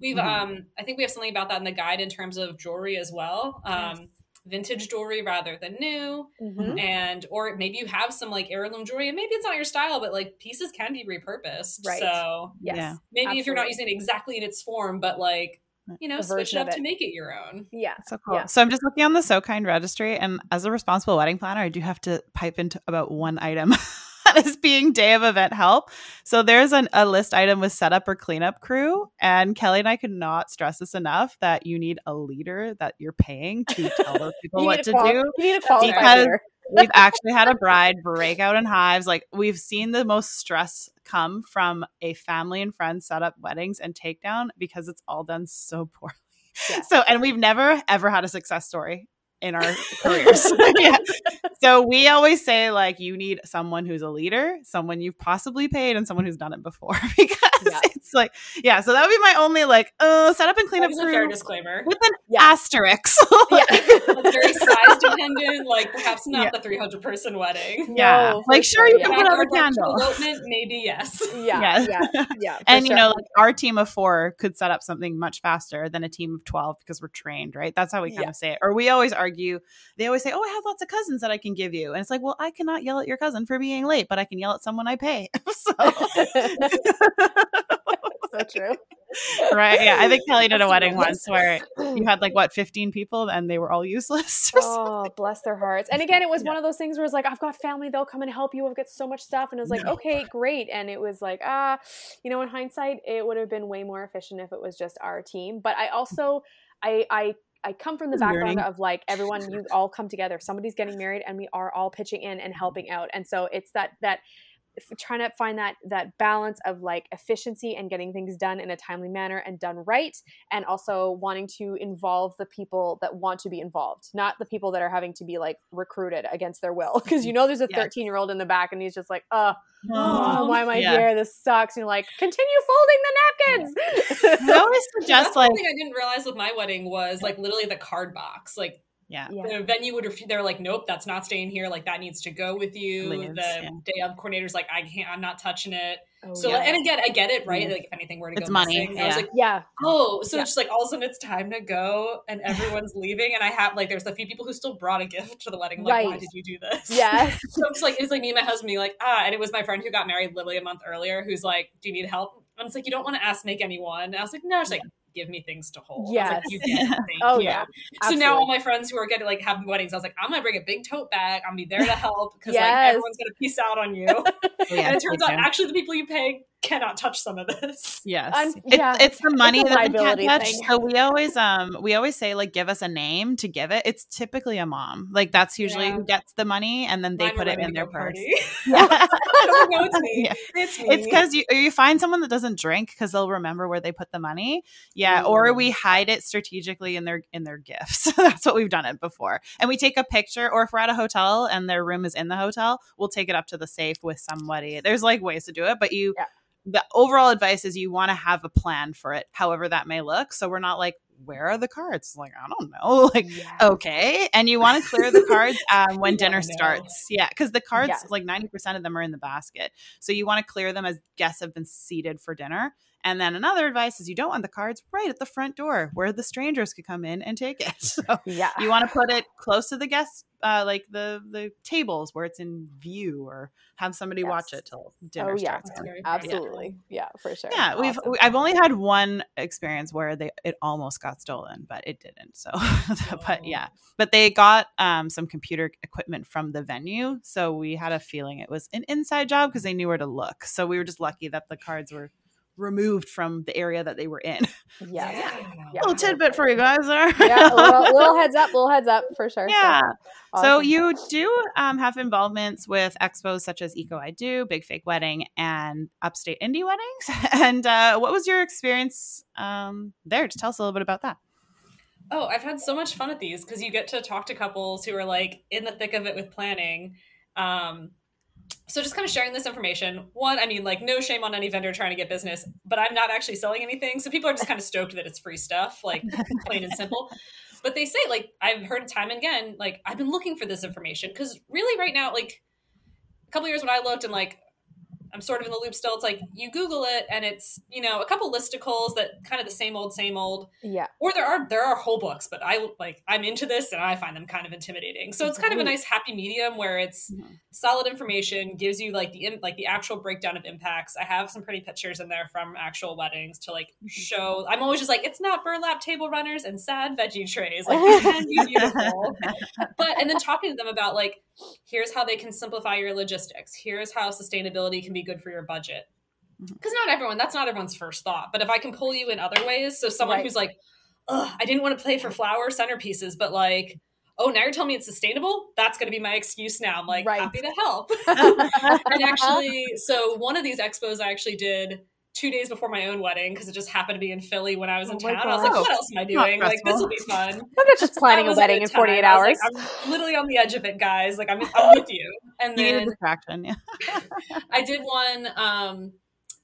[SPEAKER 3] we've
[SPEAKER 1] Mhm.
[SPEAKER 3] um I think we have something about that in the guide in terms of jewelry as well. Um,
[SPEAKER 2] Yes.
[SPEAKER 3] vintage jewelry rather than new,
[SPEAKER 2] Mhm.
[SPEAKER 3] and or maybe you have some like heirloom jewelry, and maybe it's not your style, but like pieces can be repurposed.
[SPEAKER 2] Right.
[SPEAKER 3] So
[SPEAKER 2] yes
[SPEAKER 1] Yeah.
[SPEAKER 3] maybe if you're not using it exactly in its form, but like you know, switch it up
[SPEAKER 2] it.
[SPEAKER 3] to make it your own.
[SPEAKER 2] yeah
[SPEAKER 1] So cool.
[SPEAKER 2] Yeah.
[SPEAKER 1] So I'm just looking on the So Kind registry, and as a responsible wedding planner, I do have to pipe into about one item *laughs* that is being day of event help. So there's an, a list item with setup or cleanup crew, and Kelly and I could not stress this enough that you need a leader that you're paying to tell *laughs* those people what to
[SPEAKER 2] a quali-
[SPEAKER 1] do.
[SPEAKER 2] you need a qualified
[SPEAKER 1] because-
[SPEAKER 2] leader.
[SPEAKER 1] We've actually had a bride break out in hives. Like we've seen the most stress come from a family and friends set up weddings and takedown because it's all done so poorly.
[SPEAKER 2] Yeah.
[SPEAKER 1] So, and we've never ever had a success story in our careers. *laughs* *laughs* yeah. So we always say like you need someone who's a leader, someone you've possibly paid, and someone who's done it before *laughs* because
[SPEAKER 2] Yeah.
[SPEAKER 1] it's like yeah. So that would be my only like uh set up and clean
[SPEAKER 3] That
[SPEAKER 1] up
[SPEAKER 3] a fair disclaimer.
[SPEAKER 1] with an
[SPEAKER 2] Yeah.
[SPEAKER 1] asterisk.
[SPEAKER 2] yeah
[SPEAKER 3] very size dependent, like perhaps not
[SPEAKER 1] Yeah.
[SPEAKER 3] the 300 person wedding.
[SPEAKER 1] yeah,
[SPEAKER 2] No,
[SPEAKER 1] like sure you
[SPEAKER 2] sure,
[SPEAKER 1] can put out a candle.
[SPEAKER 3] elopement, maybe yes.
[SPEAKER 2] yeah yeah yeah for
[SPEAKER 1] and you know like our team of four could set up something much faster than a team of 12 because we're trained right that's how we kind
[SPEAKER 2] Yeah.
[SPEAKER 1] of say it or we always argue they always say oh i have lots of cousins that i can give you and it's like well i cannot yell at your cousin for being late but i can yell at someone i pay *laughs* so *laughs*
[SPEAKER 2] so true.
[SPEAKER 1] right yeah i think kelly did a wedding once where you had like what 15 people and they were all useless or something.
[SPEAKER 2] Oh, bless their hearts. And again, it was
[SPEAKER 1] Yeah.
[SPEAKER 2] one of those things where it's like, I've got family, they'll come and help you. I've got so much stuff. And it was like,
[SPEAKER 1] No.
[SPEAKER 2] okay, great. And it was like, ah, you know, in hindsight, it would have been way more efficient if it was just our team. But I also, I, I, I come from the background
[SPEAKER 1] Learning.
[SPEAKER 2] of like *laughs* everyone, you all come together. Somebody's getting married, and we are all pitching in and helping out. And so it's that that trying to find that that balance of like efficiency and getting things done in a timely manner and done right and also wanting to involve the people that want to be involved not the people that are having to be like recruited against their will *laughs* because you know there's a
[SPEAKER 1] Yes.
[SPEAKER 2] 13 year old in the back and he's just like uh oh,
[SPEAKER 3] Um,
[SPEAKER 2] why am i
[SPEAKER 1] yeah.
[SPEAKER 2] here this sucks and you're like continue folding the napkins *laughs*
[SPEAKER 1] i always
[SPEAKER 3] That's
[SPEAKER 1] suggest
[SPEAKER 3] one
[SPEAKER 1] like
[SPEAKER 3] thing I didn't realize with my wedding was like literally the card box. Like
[SPEAKER 1] Yeah.
[SPEAKER 3] The venue would refuse. They're like, nope, that's not staying here. Like that needs to go with you.
[SPEAKER 1] Leaves,
[SPEAKER 3] the
[SPEAKER 1] yeah.
[SPEAKER 3] day of coordinator's like, I can't. I'm not touching it.
[SPEAKER 2] Oh,
[SPEAKER 3] so
[SPEAKER 2] yeah.
[SPEAKER 3] and again, I get it, right? Like if anything were to
[SPEAKER 1] It's
[SPEAKER 3] go
[SPEAKER 1] money,
[SPEAKER 3] missing, I was
[SPEAKER 1] yeah.
[SPEAKER 3] like,
[SPEAKER 2] yeah,
[SPEAKER 3] oh, so
[SPEAKER 2] Yeah.
[SPEAKER 3] it's just like all of a sudden it's time to go, and *laughs* everyone's leaving, and I have like there's a few people who still brought a gift to the wedding. I'm Like, why did you do this?
[SPEAKER 2] Yeah. *laughs*
[SPEAKER 3] So it's like it's like me and my husband being like, ah, and it was my friend who got married literally a month earlier, who's like, do you need help? And it's like you don't want to ask make anyone. And I was like, no, she's like, give me things to hold. I was like, you get. Thank *laughs*
[SPEAKER 2] Oh,
[SPEAKER 3] you.
[SPEAKER 2] yeah.
[SPEAKER 3] So now all my friends who are getting like having weddings, I was like, I'm gonna bring a big tote bag. I'm gonna be there to *laughs* help because like everyone's gonna peace out on you. *laughs*
[SPEAKER 1] Oh, yeah,
[SPEAKER 3] and it turns out
[SPEAKER 1] do.
[SPEAKER 3] actually the people you pay cannot touch some of this.
[SPEAKER 1] Yes,
[SPEAKER 2] Un-
[SPEAKER 1] it's,
[SPEAKER 2] yeah.
[SPEAKER 1] it's the money
[SPEAKER 2] a
[SPEAKER 1] that they can't touch.
[SPEAKER 2] thing.
[SPEAKER 1] So we always um we always say like give us a name to give it. It's typically a mom. Like that's usually
[SPEAKER 3] Yeah.
[SPEAKER 1] who gets the money, and then they
[SPEAKER 3] Mine
[SPEAKER 1] put it in their purse.
[SPEAKER 3] party. *laughs*
[SPEAKER 1] Yeah. *laughs*
[SPEAKER 3] I it's me. *laughs*
[SPEAKER 1] Yeah.
[SPEAKER 3] It's
[SPEAKER 1] because you you find someone that doesn't drink because they'll remember where they put the money. Yeah, or we hide it strategically in their in their gifts. That's what we've done it before. And we take a picture, or if we're at a hotel and their room is in the hotel, we'll take it up to the safe with somebody. There's like ways to do it, but you.
[SPEAKER 2] Yeah.
[SPEAKER 1] The overall advice is you want to have a plan for it, however that may look. So we're not like, where are the cards? Like, I don't know. *laughs* Like,
[SPEAKER 2] Yeah.
[SPEAKER 1] okay and you want to clear the cards *laughs* um, when dinner starts yeah because the cards
[SPEAKER 2] Yes.
[SPEAKER 1] like 90% of them are in the basket so you want to clear them as guests have been seated for dinner and then another advice is you don't want the cards right at the front door where the strangers could come in and take it *laughs* so
[SPEAKER 2] yeah,
[SPEAKER 1] you want to put it close to the guests uh, like the the tables where it's in view or have somebody watch it till dinner
[SPEAKER 2] Oh, yeah. absolutely, yeah, for sure.
[SPEAKER 1] yeah, we've we, I've only had one experience where they it almost got stolen, but it didn't. So, *laughs* but
[SPEAKER 3] Oh.
[SPEAKER 1] yeah, but they got um, some computer equipment from the venue, so we had a feeling it was an inside job because they knew where to look. So we were just lucky that the cards were removed from the area that they were in.
[SPEAKER 2] yeah,
[SPEAKER 3] Yeah.
[SPEAKER 2] Yeah.
[SPEAKER 1] little tidbit for you guys there.
[SPEAKER 2] yeah, a little, little *laughs* heads up, little heads up for sure. So,
[SPEAKER 1] yeah. So
[SPEAKER 2] awesome.
[SPEAKER 1] you do um, have involvements with expos such as Eco I Do, Big Fake Wedding, and Upstate Indie Weddings. *laughs* And uh, what was your experience um, there? Just tell us a little bit about that.
[SPEAKER 3] Oh, I've had so much fun at these because you get to talk to couples who are like in the thick of it with planning. Um, so just kind of sharing this information. One, I mean, like no shame on any vendor trying to get business, but I'm not actually selling anything, so people are just kind of stoked that it's free stuff, like *laughs* plain and simple. But they say, like I've heard time and again, like I've been looking for this information because really, right now, like a couple years when I looked and like I'm sort of in the loop still. It's like you Google it and it's you know a couple listicles that kind of the same old, same old.
[SPEAKER 2] Yeah,
[SPEAKER 3] or there are there are whole books but i like i'm into this and i find them kind of intimidating. So it's kind of a nice happy medium where it's
[SPEAKER 1] Mhm.
[SPEAKER 3] solid information gives you like the im- like the actual breakdown of impacts. I have some pretty pictures in there from actual weddings to like show. I'm always just like it's not burlap table runners and sad veggie trays. Like *laughs* can be beautiful. But and then talking to them about like here's how they can simplify your logistics. Here's how sustainability can be good for your budget
[SPEAKER 1] Mhm.
[SPEAKER 3] because not everyone that's not everyone's first thought but if i can pull you in other ways so someone
[SPEAKER 2] Right.
[SPEAKER 3] who's like Ugh, i didn't want to play for flower centerpieces but like oh now you're telling me it's sustainable that's going to be my excuse now i'm like
[SPEAKER 2] Right.
[SPEAKER 3] happy to help *laughs* and actually so one of these expos i actually did two days before my own wedding because it just happened to be in philly when i was in
[SPEAKER 2] Oh
[SPEAKER 3] town i was like what else am i doing like this will be fun
[SPEAKER 2] I'm not just planning a wedding in 48
[SPEAKER 3] time.
[SPEAKER 2] Hours.
[SPEAKER 3] like, I'm literally on the edge of it, guys. Like I'm, *laughs* I'm with you. And
[SPEAKER 1] You
[SPEAKER 3] then
[SPEAKER 1] distraction. Yeah.
[SPEAKER 3] I did one um,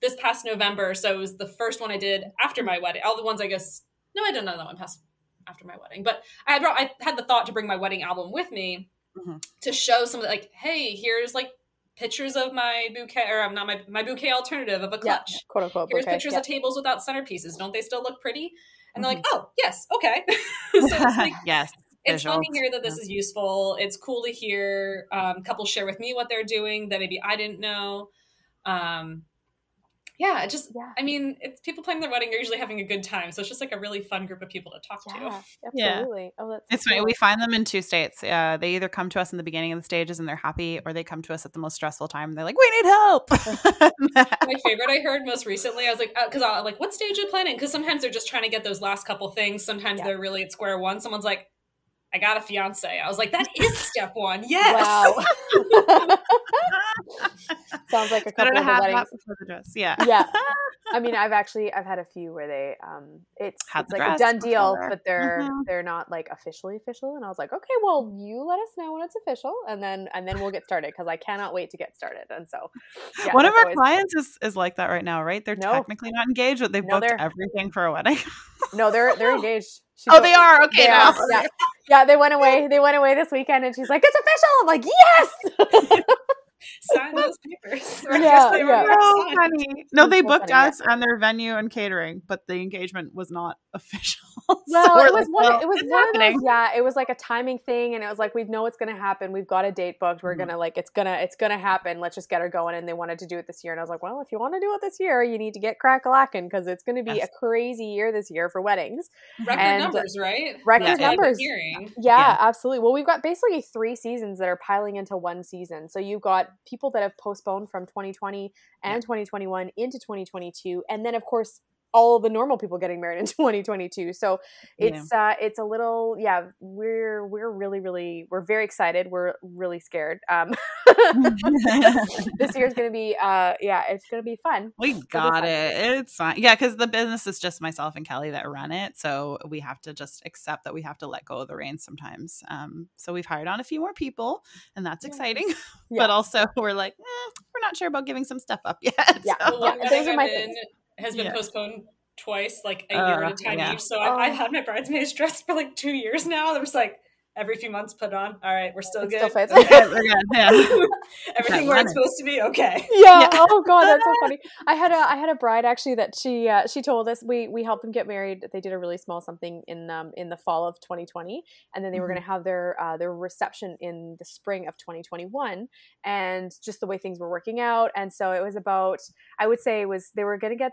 [SPEAKER 3] this past November, so it was the first one I did after my wedding. All the ones I guess no, I don't know that one past after my wedding, but I had brought, I had the thought to bring my wedding album with me
[SPEAKER 1] Mhm.
[SPEAKER 3] to show some like, hey, here's like pictures of my bouquet or I'm not my my bouquet alternative of a
[SPEAKER 2] yeah,
[SPEAKER 3] clutch.
[SPEAKER 2] quote unquote.
[SPEAKER 3] Here's
[SPEAKER 2] bouquet,
[SPEAKER 3] pictures
[SPEAKER 2] yeah.
[SPEAKER 3] of tables without centerpieces. Don't they still look pretty? And they're like,
[SPEAKER 2] Mm-hmm.
[SPEAKER 3] oh yes, okay. *laughs* so it's *laughs* like
[SPEAKER 1] yes.
[SPEAKER 3] it's fun to hear that this is useful. It's cool to hear um, couples share with me what they're doing that maybe I didn't know. Um, yeah, it just,
[SPEAKER 2] Yeah.
[SPEAKER 3] I mean, it's people planning their wedding are usually having a good time. So it's just like a really fun group of people to talk
[SPEAKER 2] Yeah,
[SPEAKER 3] to.
[SPEAKER 1] Yeah.
[SPEAKER 2] absolutely. Oh, that's
[SPEAKER 1] It's
[SPEAKER 2] so
[SPEAKER 1] funny.
[SPEAKER 2] cool.
[SPEAKER 1] We find them in two states. Uh, they either come to us in the beginning of the stages and they're happy, or they come to us at the most stressful time. And they're like, "We need help." *laughs* *laughs*
[SPEAKER 3] My favorite I heard most recently, I was like, because I'm like, what stage are planning? Because sometimes they're just trying to get those last couple things. Sometimes
[SPEAKER 2] Yeah.
[SPEAKER 3] they're really at square one. Someone's like, I got a fiance. I was like, that *laughs* is step one. Yes.
[SPEAKER 2] Wow. *laughs* *laughs* Sounds like a couple of
[SPEAKER 1] have
[SPEAKER 2] weddings.
[SPEAKER 1] that the dress. Yeah.
[SPEAKER 2] yeah i mean i've actually i've had a few where they um it's, it's
[SPEAKER 1] the
[SPEAKER 2] like a done deal
[SPEAKER 1] before.
[SPEAKER 2] but they're
[SPEAKER 1] Mhm.
[SPEAKER 2] they're not like officially official and i was like okay well you let us know when it's official and then and then we'll get started because i cannot wait to get started and so yeah,
[SPEAKER 1] One of our
[SPEAKER 2] always-
[SPEAKER 1] clients is, is like that right now, right? They're
[SPEAKER 2] No.
[SPEAKER 1] technically not engaged, but they've
[SPEAKER 2] No,
[SPEAKER 1] booked everything for a wedding.
[SPEAKER 2] no they're they're engaged She
[SPEAKER 1] oh,
[SPEAKER 2] told-
[SPEAKER 1] they are. Okay,
[SPEAKER 2] they
[SPEAKER 1] now.
[SPEAKER 2] are, yeah. Yeah, they went away. They went away this weekend, and she's like, "It's official." I'm like, "Yes." *laughs*
[SPEAKER 3] Sign those papers. *laughs*
[SPEAKER 2] Yeah,
[SPEAKER 3] They were
[SPEAKER 2] yeah.
[SPEAKER 3] Oh, never
[SPEAKER 1] so funny. No, they booked
[SPEAKER 2] funny,
[SPEAKER 1] us and their venue and catering, but the engagement was not official. *laughs*
[SPEAKER 2] Well, it was
[SPEAKER 1] like,
[SPEAKER 2] one.
[SPEAKER 1] well,
[SPEAKER 2] it was one
[SPEAKER 1] happening.
[SPEAKER 2] of those. Yeah, it was like a timing thing, and it was like we know it's going to happen. We've got a date booked. We're
[SPEAKER 1] Mhm.
[SPEAKER 2] gonna like it's gonna it's gonna happen. Let's just get her going. And they wanted to do it this year, and I was like, well, if you want to do it this year, you need to get crack a lacking because it's going to be
[SPEAKER 1] Yes.
[SPEAKER 2] a crazy year this year for weddings.
[SPEAKER 3] Record
[SPEAKER 2] And-
[SPEAKER 3] numbers, right?
[SPEAKER 2] Record
[SPEAKER 3] That's what I've been
[SPEAKER 2] numbers. Yeah,
[SPEAKER 1] Yeah.
[SPEAKER 2] absolutely. Well, we've got basically three seasons that are piling into one season. So you've got people that have postponed from 2020 and 2021 into 2022, and then of course all the normal people getting married in *laughs* 2022. So
[SPEAKER 1] Yeah.
[SPEAKER 2] it's uh it's a little yeah, we're we're really really we're very excited. We're really scared. Um *laughs* this year's going to be uh yeah, it's going to be fun.
[SPEAKER 1] We got
[SPEAKER 2] fun.
[SPEAKER 1] it. It's fine. Yeah, because the business is just myself and Kelly that run it. So we have to just accept that we have to let go of the reins sometimes. Um, so we've hired on a few more people, and that's
[SPEAKER 2] Yes.
[SPEAKER 1] exciting. *laughs*
[SPEAKER 2] Yeah.
[SPEAKER 1] But also, we're like, eh, we're not sure about giving some stuff up yet.
[SPEAKER 2] Yeah.
[SPEAKER 1] So-
[SPEAKER 2] Yeah, those are my things.
[SPEAKER 3] Has been
[SPEAKER 1] Yeah.
[SPEAKER 3] postponed twice, like a
[SPEAKER 1] Uh,
[SPEAKER 3] year at a time
[SPEAKER 1] yeah.
[SPEAKER 3] each. So I've, I've
[SPEAKER 2] Oh.
[SPEAKER 3] had my bridesmaids *laughs* dressed for like two years now. There was like every few months put on. All right, we're still
[SPEAKER 2] It
[SPEAKER 3] good.
[SPEAKER 2] still fits.
[SPEAKER 1] Okay, we're good. Yeah. *laughs*
[SPEAKER 3] Everything
[SPEAKER 1] That
[SPEAKER 3] where it's supposed to be. Okay.
[SPEAKER 2] yeah.
[SPEAKER 1] Yeah.
[SPEAKER 2] Oh god, that's so funny. *laughs* I had a I had a bride actually that she uh, she told us we we helped them get married. They did a really small something in um in the fall of 2020, and then they were
[SPEAKER 1] Mhm.
[SPEAKER 2] going to have their uh, their reception in the spring of 2021. And just the way things were working out, and so it was about I would say it was they were going to get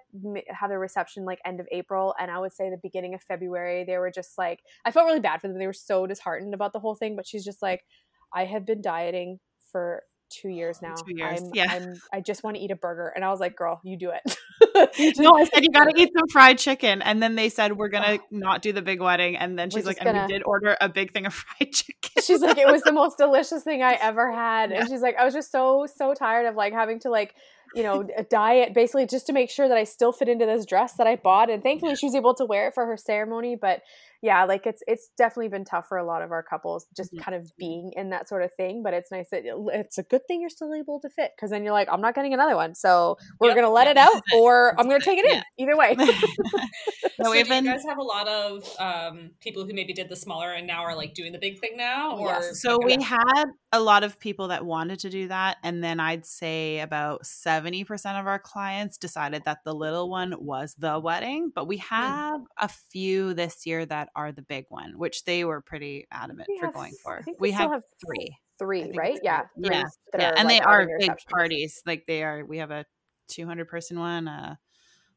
[SPEAKER 2] have their reception like end of April, and I would say the beginning of February. They were just like I felt really bad for them. They were so disheartened about the whole thing, but she's just like, I have been dieting for two years now.
[SPEAKER 1] Two years,
[SPEAKER 2] I'm,
[SPEAKER 1] yeah.
[SPEAKER 2] I'm, I just want to eat a burger. And I was like, girl, you do it. *laughs* *laughs*
[SPEAKER 1] No, I said you got to eat some fried chicken, and then they said we're gonna not do the big wedding, and then she's like, and
[SPEAKER 2] gonna-
[SPEAKER 1] we did order a big thing of *laughs* fried chicken.
[SPEAKER 2] she's like, it was the most delicious thing I ever had.
[SPEAKER 1] Yeah.
[SPEAKER 2] And she's like, I was just so, so tired of like having to like, you know, a diet basically just to make sure that I still fit into this dress that I bought. And thankfully she was able to wear it for her ceremony. But yeah, like it's, it's definitely been tough for a lot of our couples just
[SPEAKER 1] Yeah.
[SPEAKER 2] kind of mm-hmm. being in that sort of thing. But it's nice that it's a good thing you're still able to fit. Cause then you're like, I'm not getting another one. So we're
[SPEAKER 3] Yep.
[SPEAKER 2] going to let
[SPEAKER 1] Yeah,
[SPEAKER 2] it out
[SPEAKER 1] this is it.
[SPEAKER 2] or I'm gonna take
[SPEAKER 1] it.
[SPEAKER 2] in either way. *laughs*
[SPEAKER 1] No, *laughs*
[SPEAKER 3] so
[SPEAKER 1] we've
[SPEAKER 3] do you guys have a lot of um, people who maybe did the smaller and now are like doing the big thing now? Or
[SPEAKER 2] Yes.
[SPEAKER 1] So we had a lot of people that wanted to do that, and then I'd say about seventy percent of our clients decided that the little one was the wedding. But we mm. have a few this year that are the big one, which they were pretty adamant
[SPEAKER 2] We
[SPEAKER 1] for
[SPEAKER 2] have-
[SPEAKER 1] going for. We
[SPEAKER 2] we still
[SPEAKER 1] have
[SPEAKER 2] have
[SPEAKER 1] three.
[SPEAKER 2] Three, right? Yeah.
[SPEAKER 1] three. Yeah. yeah, and
[SPEAKER 2] like,
[SPEAKER 1] they are big parties. Like they are. We have a two hundred person one, uh,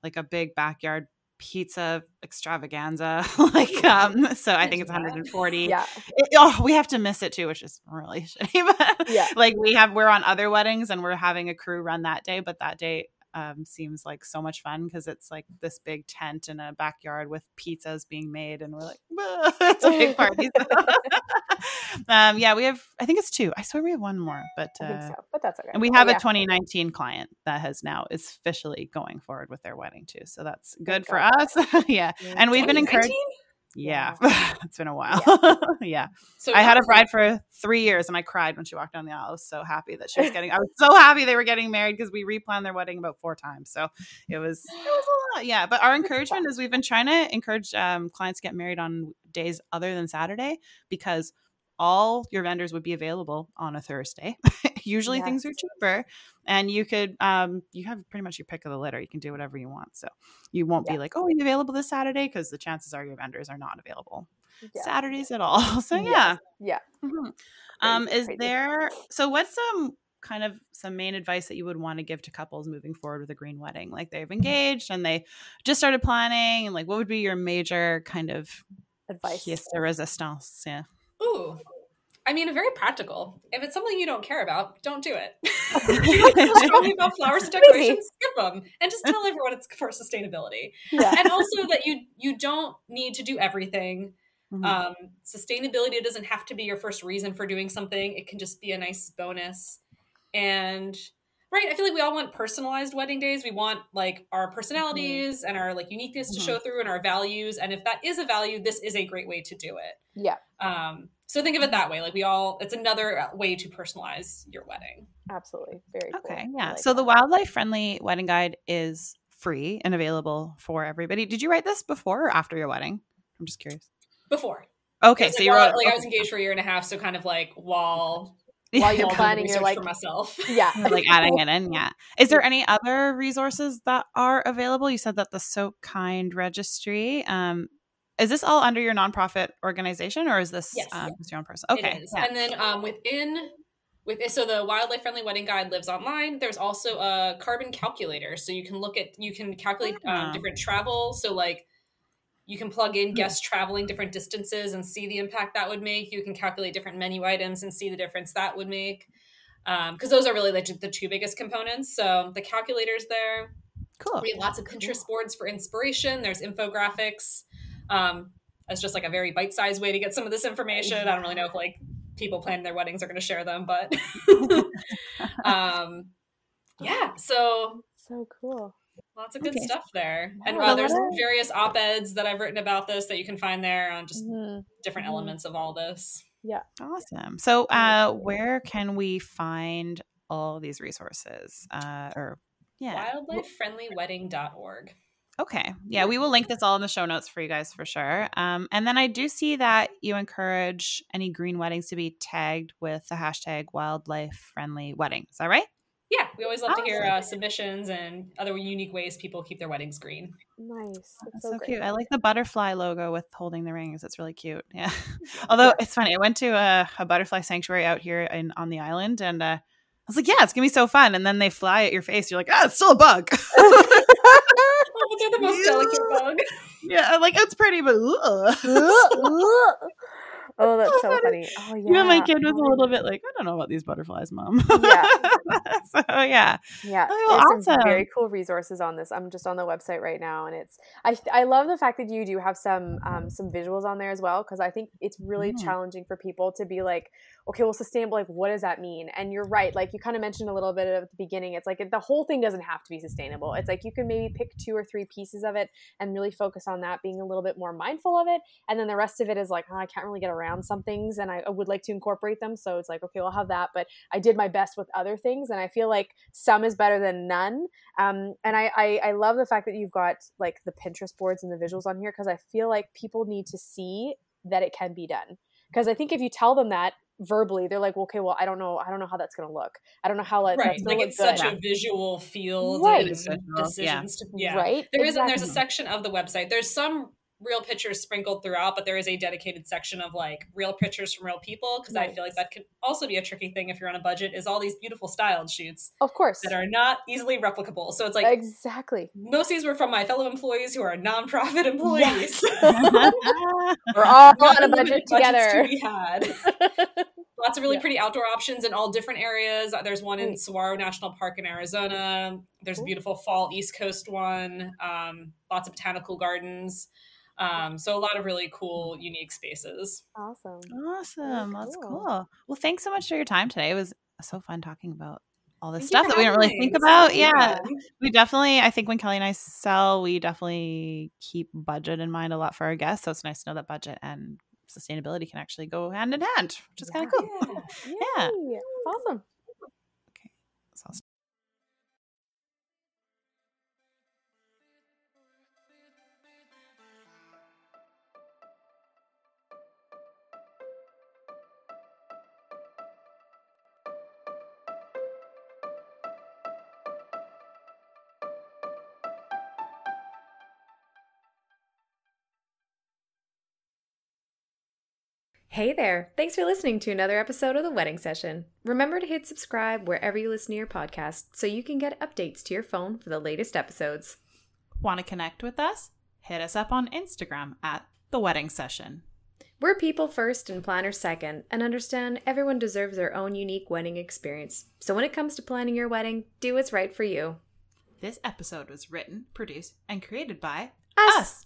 [SPEAKER 1] like a big backyard pizza extravaganza. *laughs* like um, so I think it's one
[SPEAKER 3] Imagine that.
[SPEAKER 1] hundred and forty.
[SPEAKER 2] Yeah.
[SPEAKER 1] It- oh, we have to miss it too, which is really *laughs* shitty. But
[SPEAKER 2] Yeah.
[SPEAKER 1] like we have, we're on other weddings and we're having a crew run that day, but that day um, seems like so much fun because it's like this big tent in a backyard with pizzas being made, and we're like, *laughs* it's a big party. *laughs* um, yeah, we have. I think it's two. I swear we have one more, but uh,
[SPEAKER 2] so, but that's okay.
[SPEAKER 1] and we have
[SPEAKER 2] yeah.
[SPEAKER 1] a 2019 client that has now is officially going forward with their wedding too. So that's good for us. *laughs* yeah, and we've been encouraged.
[SPEAKER 3] 2019?
[SPEAKER 1] Yeah, *laughs* it's been a while. yeah. *laughs*
[SPEAKER 3] So
[SPEAKER 1] I had a bride for three years and I cried when she walked down the aisle. I was so happy that she was getting, I was *laughs* so happy they were getting married because we replanned their wedding about four times. So it was, it was a lot. Yeah. But our encouragement is we've been trying to encourage um, clients to get married on days other than Saturday because all your vendors would be available on a Thursday. *laughs* Usually things are cheaper and you could, um, you have pretty much your pick of the litter. You can do whatever you want. So you won't
[SPEAKER 2] Yeah.
[SPEAKER 1] be like, oh, are you available this Saturday? Because the chances are your vendors are not available
[SPEAKER 2] Yeah.
[SPEAKER 1] Saturdays at all. *laughs* So
[SPEAKER 2] Yes.
[SPEAKER 1] yeah.
[SPEAKER 2] Yeah.
[SPEAKER 1] Mhm. Um, is
[SPEAKER 2] crazy.
[SPEAKER 1] there so what's some kind of some main advice that you would want to give to couples moving forward with a green wedding? Like they've engaged and they just started planning, and like what would be your major kind of
[SPEAKER 2] Advice.
[SPEAKER 1] Yes, de resistance? Yeah.
[SPEAKER 3] Ooh. I mean, very practical. If it's something you don't care about, don't do it. *laughs* don't feel about flowers and decorations, skip them, and just tell everyone it's for sustainability.
[SPEAKER 2] Yeah.
[SPEAKER 3] And also that you you don't need to do everything.
[SPEAKER 1] Mhm.
[SPEAKER 3] Um, sustainability doesn't have to be your first reason for doing something. It can just be a nice bonus. And right, I feel like we all want personalized wedding days. We want like our personalities and our like uniqueness to
[SPEAKER 1] Mhm.
[SPEAKER 3] show through and our values. And if that is a value, this is a great way to do it.
[SPEAKER 2] yeah.
[SPEAKER 3] Um, so think of it that way. Like we all, it's another way to personalize your wedding.
[SPEAKER 2] Absolutely. Very.
[SPEAKER 1] Okay,
[SPEAKER 2] I
[SPEAKER 1] yeah.
[SPEAKER 2] like
[SPEAKER 1] so the wildlife friendly wedding guide is free and available for everybody. Did you write this before or after your wedding? I'm just curious.
[SPEAKER 3] Before,
[SPEAKER 1] Okay, so
[SPEAKER 3] like,
[SPEAKER 1] you
[SPEAKER 3] while-
[SPEAKER 1] wrote
[SPEAKER 3] like I was engaged for a year and a half, so kind of like while
[SPEAKER 2] While you're planning, you're like,
[SPEAKER 3] for myself. *laughs*
[SPEAKER 2] yeah, *laughs*
[SPEAKER 1] like adding it in. Yeah. Is there any other resources that are available? You said that the So Kind Registry. Um, is this all under your nonprofit organization, or is this
[SPEAKER 3] Yes.
[SPEAKER 1] um, just your own person? Okay. Yeah.
[SPEAKER 3] And then um, within with so the wildlife friendly wedding guide lives online. There's also a carbon calculator, so you can look at you can calculate
[SPEAKER 1] Ah.
[SPEAKER 3] um, different travel. So like you can plug in guests traveling different distances and see the impact that would make. You can calculate different menu items and see the difference that would make. Because those are really like the two biggest components. So the calculator's there.
[SPEAKER 1] Cool.
[SPEAKER 3] We have lots of Pinterest boards for inspiration. There's infographics. Um, as just like a very bite-sized way to get some of this information. I don't really know if like people planning their weddings are going to share them, but *laughs* *laughs* um, yeah. So
[SPEAKER 2] so cool.
[SPEAKER 3] Lots of good
[SPEAKER 1] Okay.
[SPEAKER 3] stuff there, and
[SPEAKER 2] Wow.
[SPEAKER 3] uh, there's
[SPEAKER 2] Wow.
[SPEAKER 3] various op-eds that I've written about this that you can find there on just
[SPEAKER 2] Mhm.
[SPEAKER 3] different
[SPEAKER 2] Mhm.
[SPEAKER 3] elements of all this. Yeah.
[SPEAKER 1] Awesome. So, uh, where can we find all these resources? Uh, or yeah.
[SPEAKER 3] Wildlifefriendlywedding.org.
[SPEAKER 1] Okay. Yeah, we will link this all in the show notes for you guys for sure. Um, and then I do see that you encourage any green weddings to be tagged with the hashtag wildlife friendly wedding. Is that right?
[SPEAKER 3] Yeah, we always love to hear uh, submissions and other unique ways people keep their weddings green.
[SPEAKER 2] Nice. That's
[SPEAKER 1] That's
[SPEAKER 2] so,
[SPEAKER 1] so, cute. I like the butterfly logo with holding the rings. It's really cute. *laughs* Yeah. *laughs* Although it's funny, I went to a, a butterfly sanctuary out here in on the island, and uh, I was like, "Yeah, it's gonna be so fun." And then they fly at your face. You're like, "Ah, it's still a bug." *laughs*
[SPEAKER 3] Oh, they're the most delicate bug.
[SPEAKER 1] yeah, like it's pretty, but ugh.
[SPEAKER 2] Oh, that's so funny. Oh yeah.
[SPEAKER 1] Even my kid was a
[SPEAKER 2] Oh,
[SPEAKER 1] little bit like, "I don't know about these butterflies, mom."
[SPEAKER 2] Yeah. *laughs*
[SPEAKER 1] so yeah.
[SPEAKER 2] Yeah,
[SPEAKER 1] Oh,
[SPEAKER 2] there's some
[SPEAKER 1] awesome.
[SPEAKER 2] very cool resources on this. I'm just on the website right now, and it's I I love the fact that you do have some um, some visuals on there as well because I think it's really
[SPEAKER 1] Mm.
[SPEAKER 2] challenging for people to be like, okay, well, sustainable, like what does that mean? And you're right, like you kind of mentioned a little bit at the beginning. It's like the whole thing doesn't have to be sustainable. It's like you can maybe pick two or three pieces of it and really focus on that, being a little bit more mindful of it, and then the rest of it is like, oh, I can't really get around some things, and I, I would like to incorporate them. So it's like, okay, I'll have that, but I did my best with other things, and I feel like some is better than none. Um, and I, I I love the fact that you've got like the Pinterest boards and the visuals on here because I feel like people need to see that it can be done. Because I think if you tell them that verbally, they're like, well, okay, well, I don't know, I don't know how that's going to look. I don't know how like,
[SPEAKER 3] right
[SPEAKER 2] that's
[SPEAKER 3] like
[SPEAKER 2] look
[SPEAKER 3] it's
[SPEAKER 2] good.
[SPEAKER 3] such a visual field
[SPEAKER 2] Right.
[SPEAKER 3] and
[SPEAKER 1] Visual,
[SPEAKER 3] decisions to yeah
[SPEAKER 2] right?
[SPEAKER 3] there is and there's a section of the website there's some real pictures sprinkled throughout but there is a dedicated section of like real pictures from real people because i feel like that could also be a tricky thing if you're on a budget is all these beautiful styled shoots
[SPEAKER 2] Of course.
[SPEAKER 3] that are not easily replicable so it's like
[SPEAKER 2] exactly.
[SPEAKER 3] most of these were from my fellow employees who are nonprofit employees *laughs*
[SPEAKER 2] We're all on a budget together.
[SPEAKER 3] had *laughs* lots of really
[SPEAKER 2] Yeah.
[SPEAKER 3] pretty outdoor options in all different areas. There's one in. Saguaro National Park in Arizona. There's a beautiful fall East Coast one. Um, lots of botanical gardens. Um, so a lot of really cool, unique spaces.
[SPEAKER 2] awesome.
[SPEAKER 1] Awesome. That's
[SPEAKER 2] cool.
[SPEAKER 1] cool. Well, thanks so much for your time today. It was so fun talking about all this
[SPEAKER 3] Thank
[SPEAKER 1] stuff that we don't really
[SPEAKER 3] having
[SPEAKER 1] think about.
[SPEAKER 3] was
[SPEAKER 1] Yeah. We definitely, I think when Kelly and I sell, we definitely keep budget in mind a lot for our guests. So it's nice to know that budget and sustainability can actually go hand in hand, which is kind of cool.
[SPEAKER 3] Yeah. *laughs*
[SPEAKER 1] Yeah.
[SPEAKER 2] Awesome.
[SPEAKER 4] Hey there! Thanks for listening to another episode of The Wedding Session. Remember to hit subscribe wherever you listen to your podcast so you can get updates to your phone for the latest episodes.
[SPEAKER 1] Want to connect with us? Hit us up on Instagram at The Wedding Session.
[SPEAKER 4] We're people first and planners second, and understand everyone deserves their own unique wedding experience. So when it comes to planning your wedding, do what's right for you.
[SPEAKER 1] This episode was written, produced, and created by
[SPEAKER 4] Us!
[SPEAKER 1] us.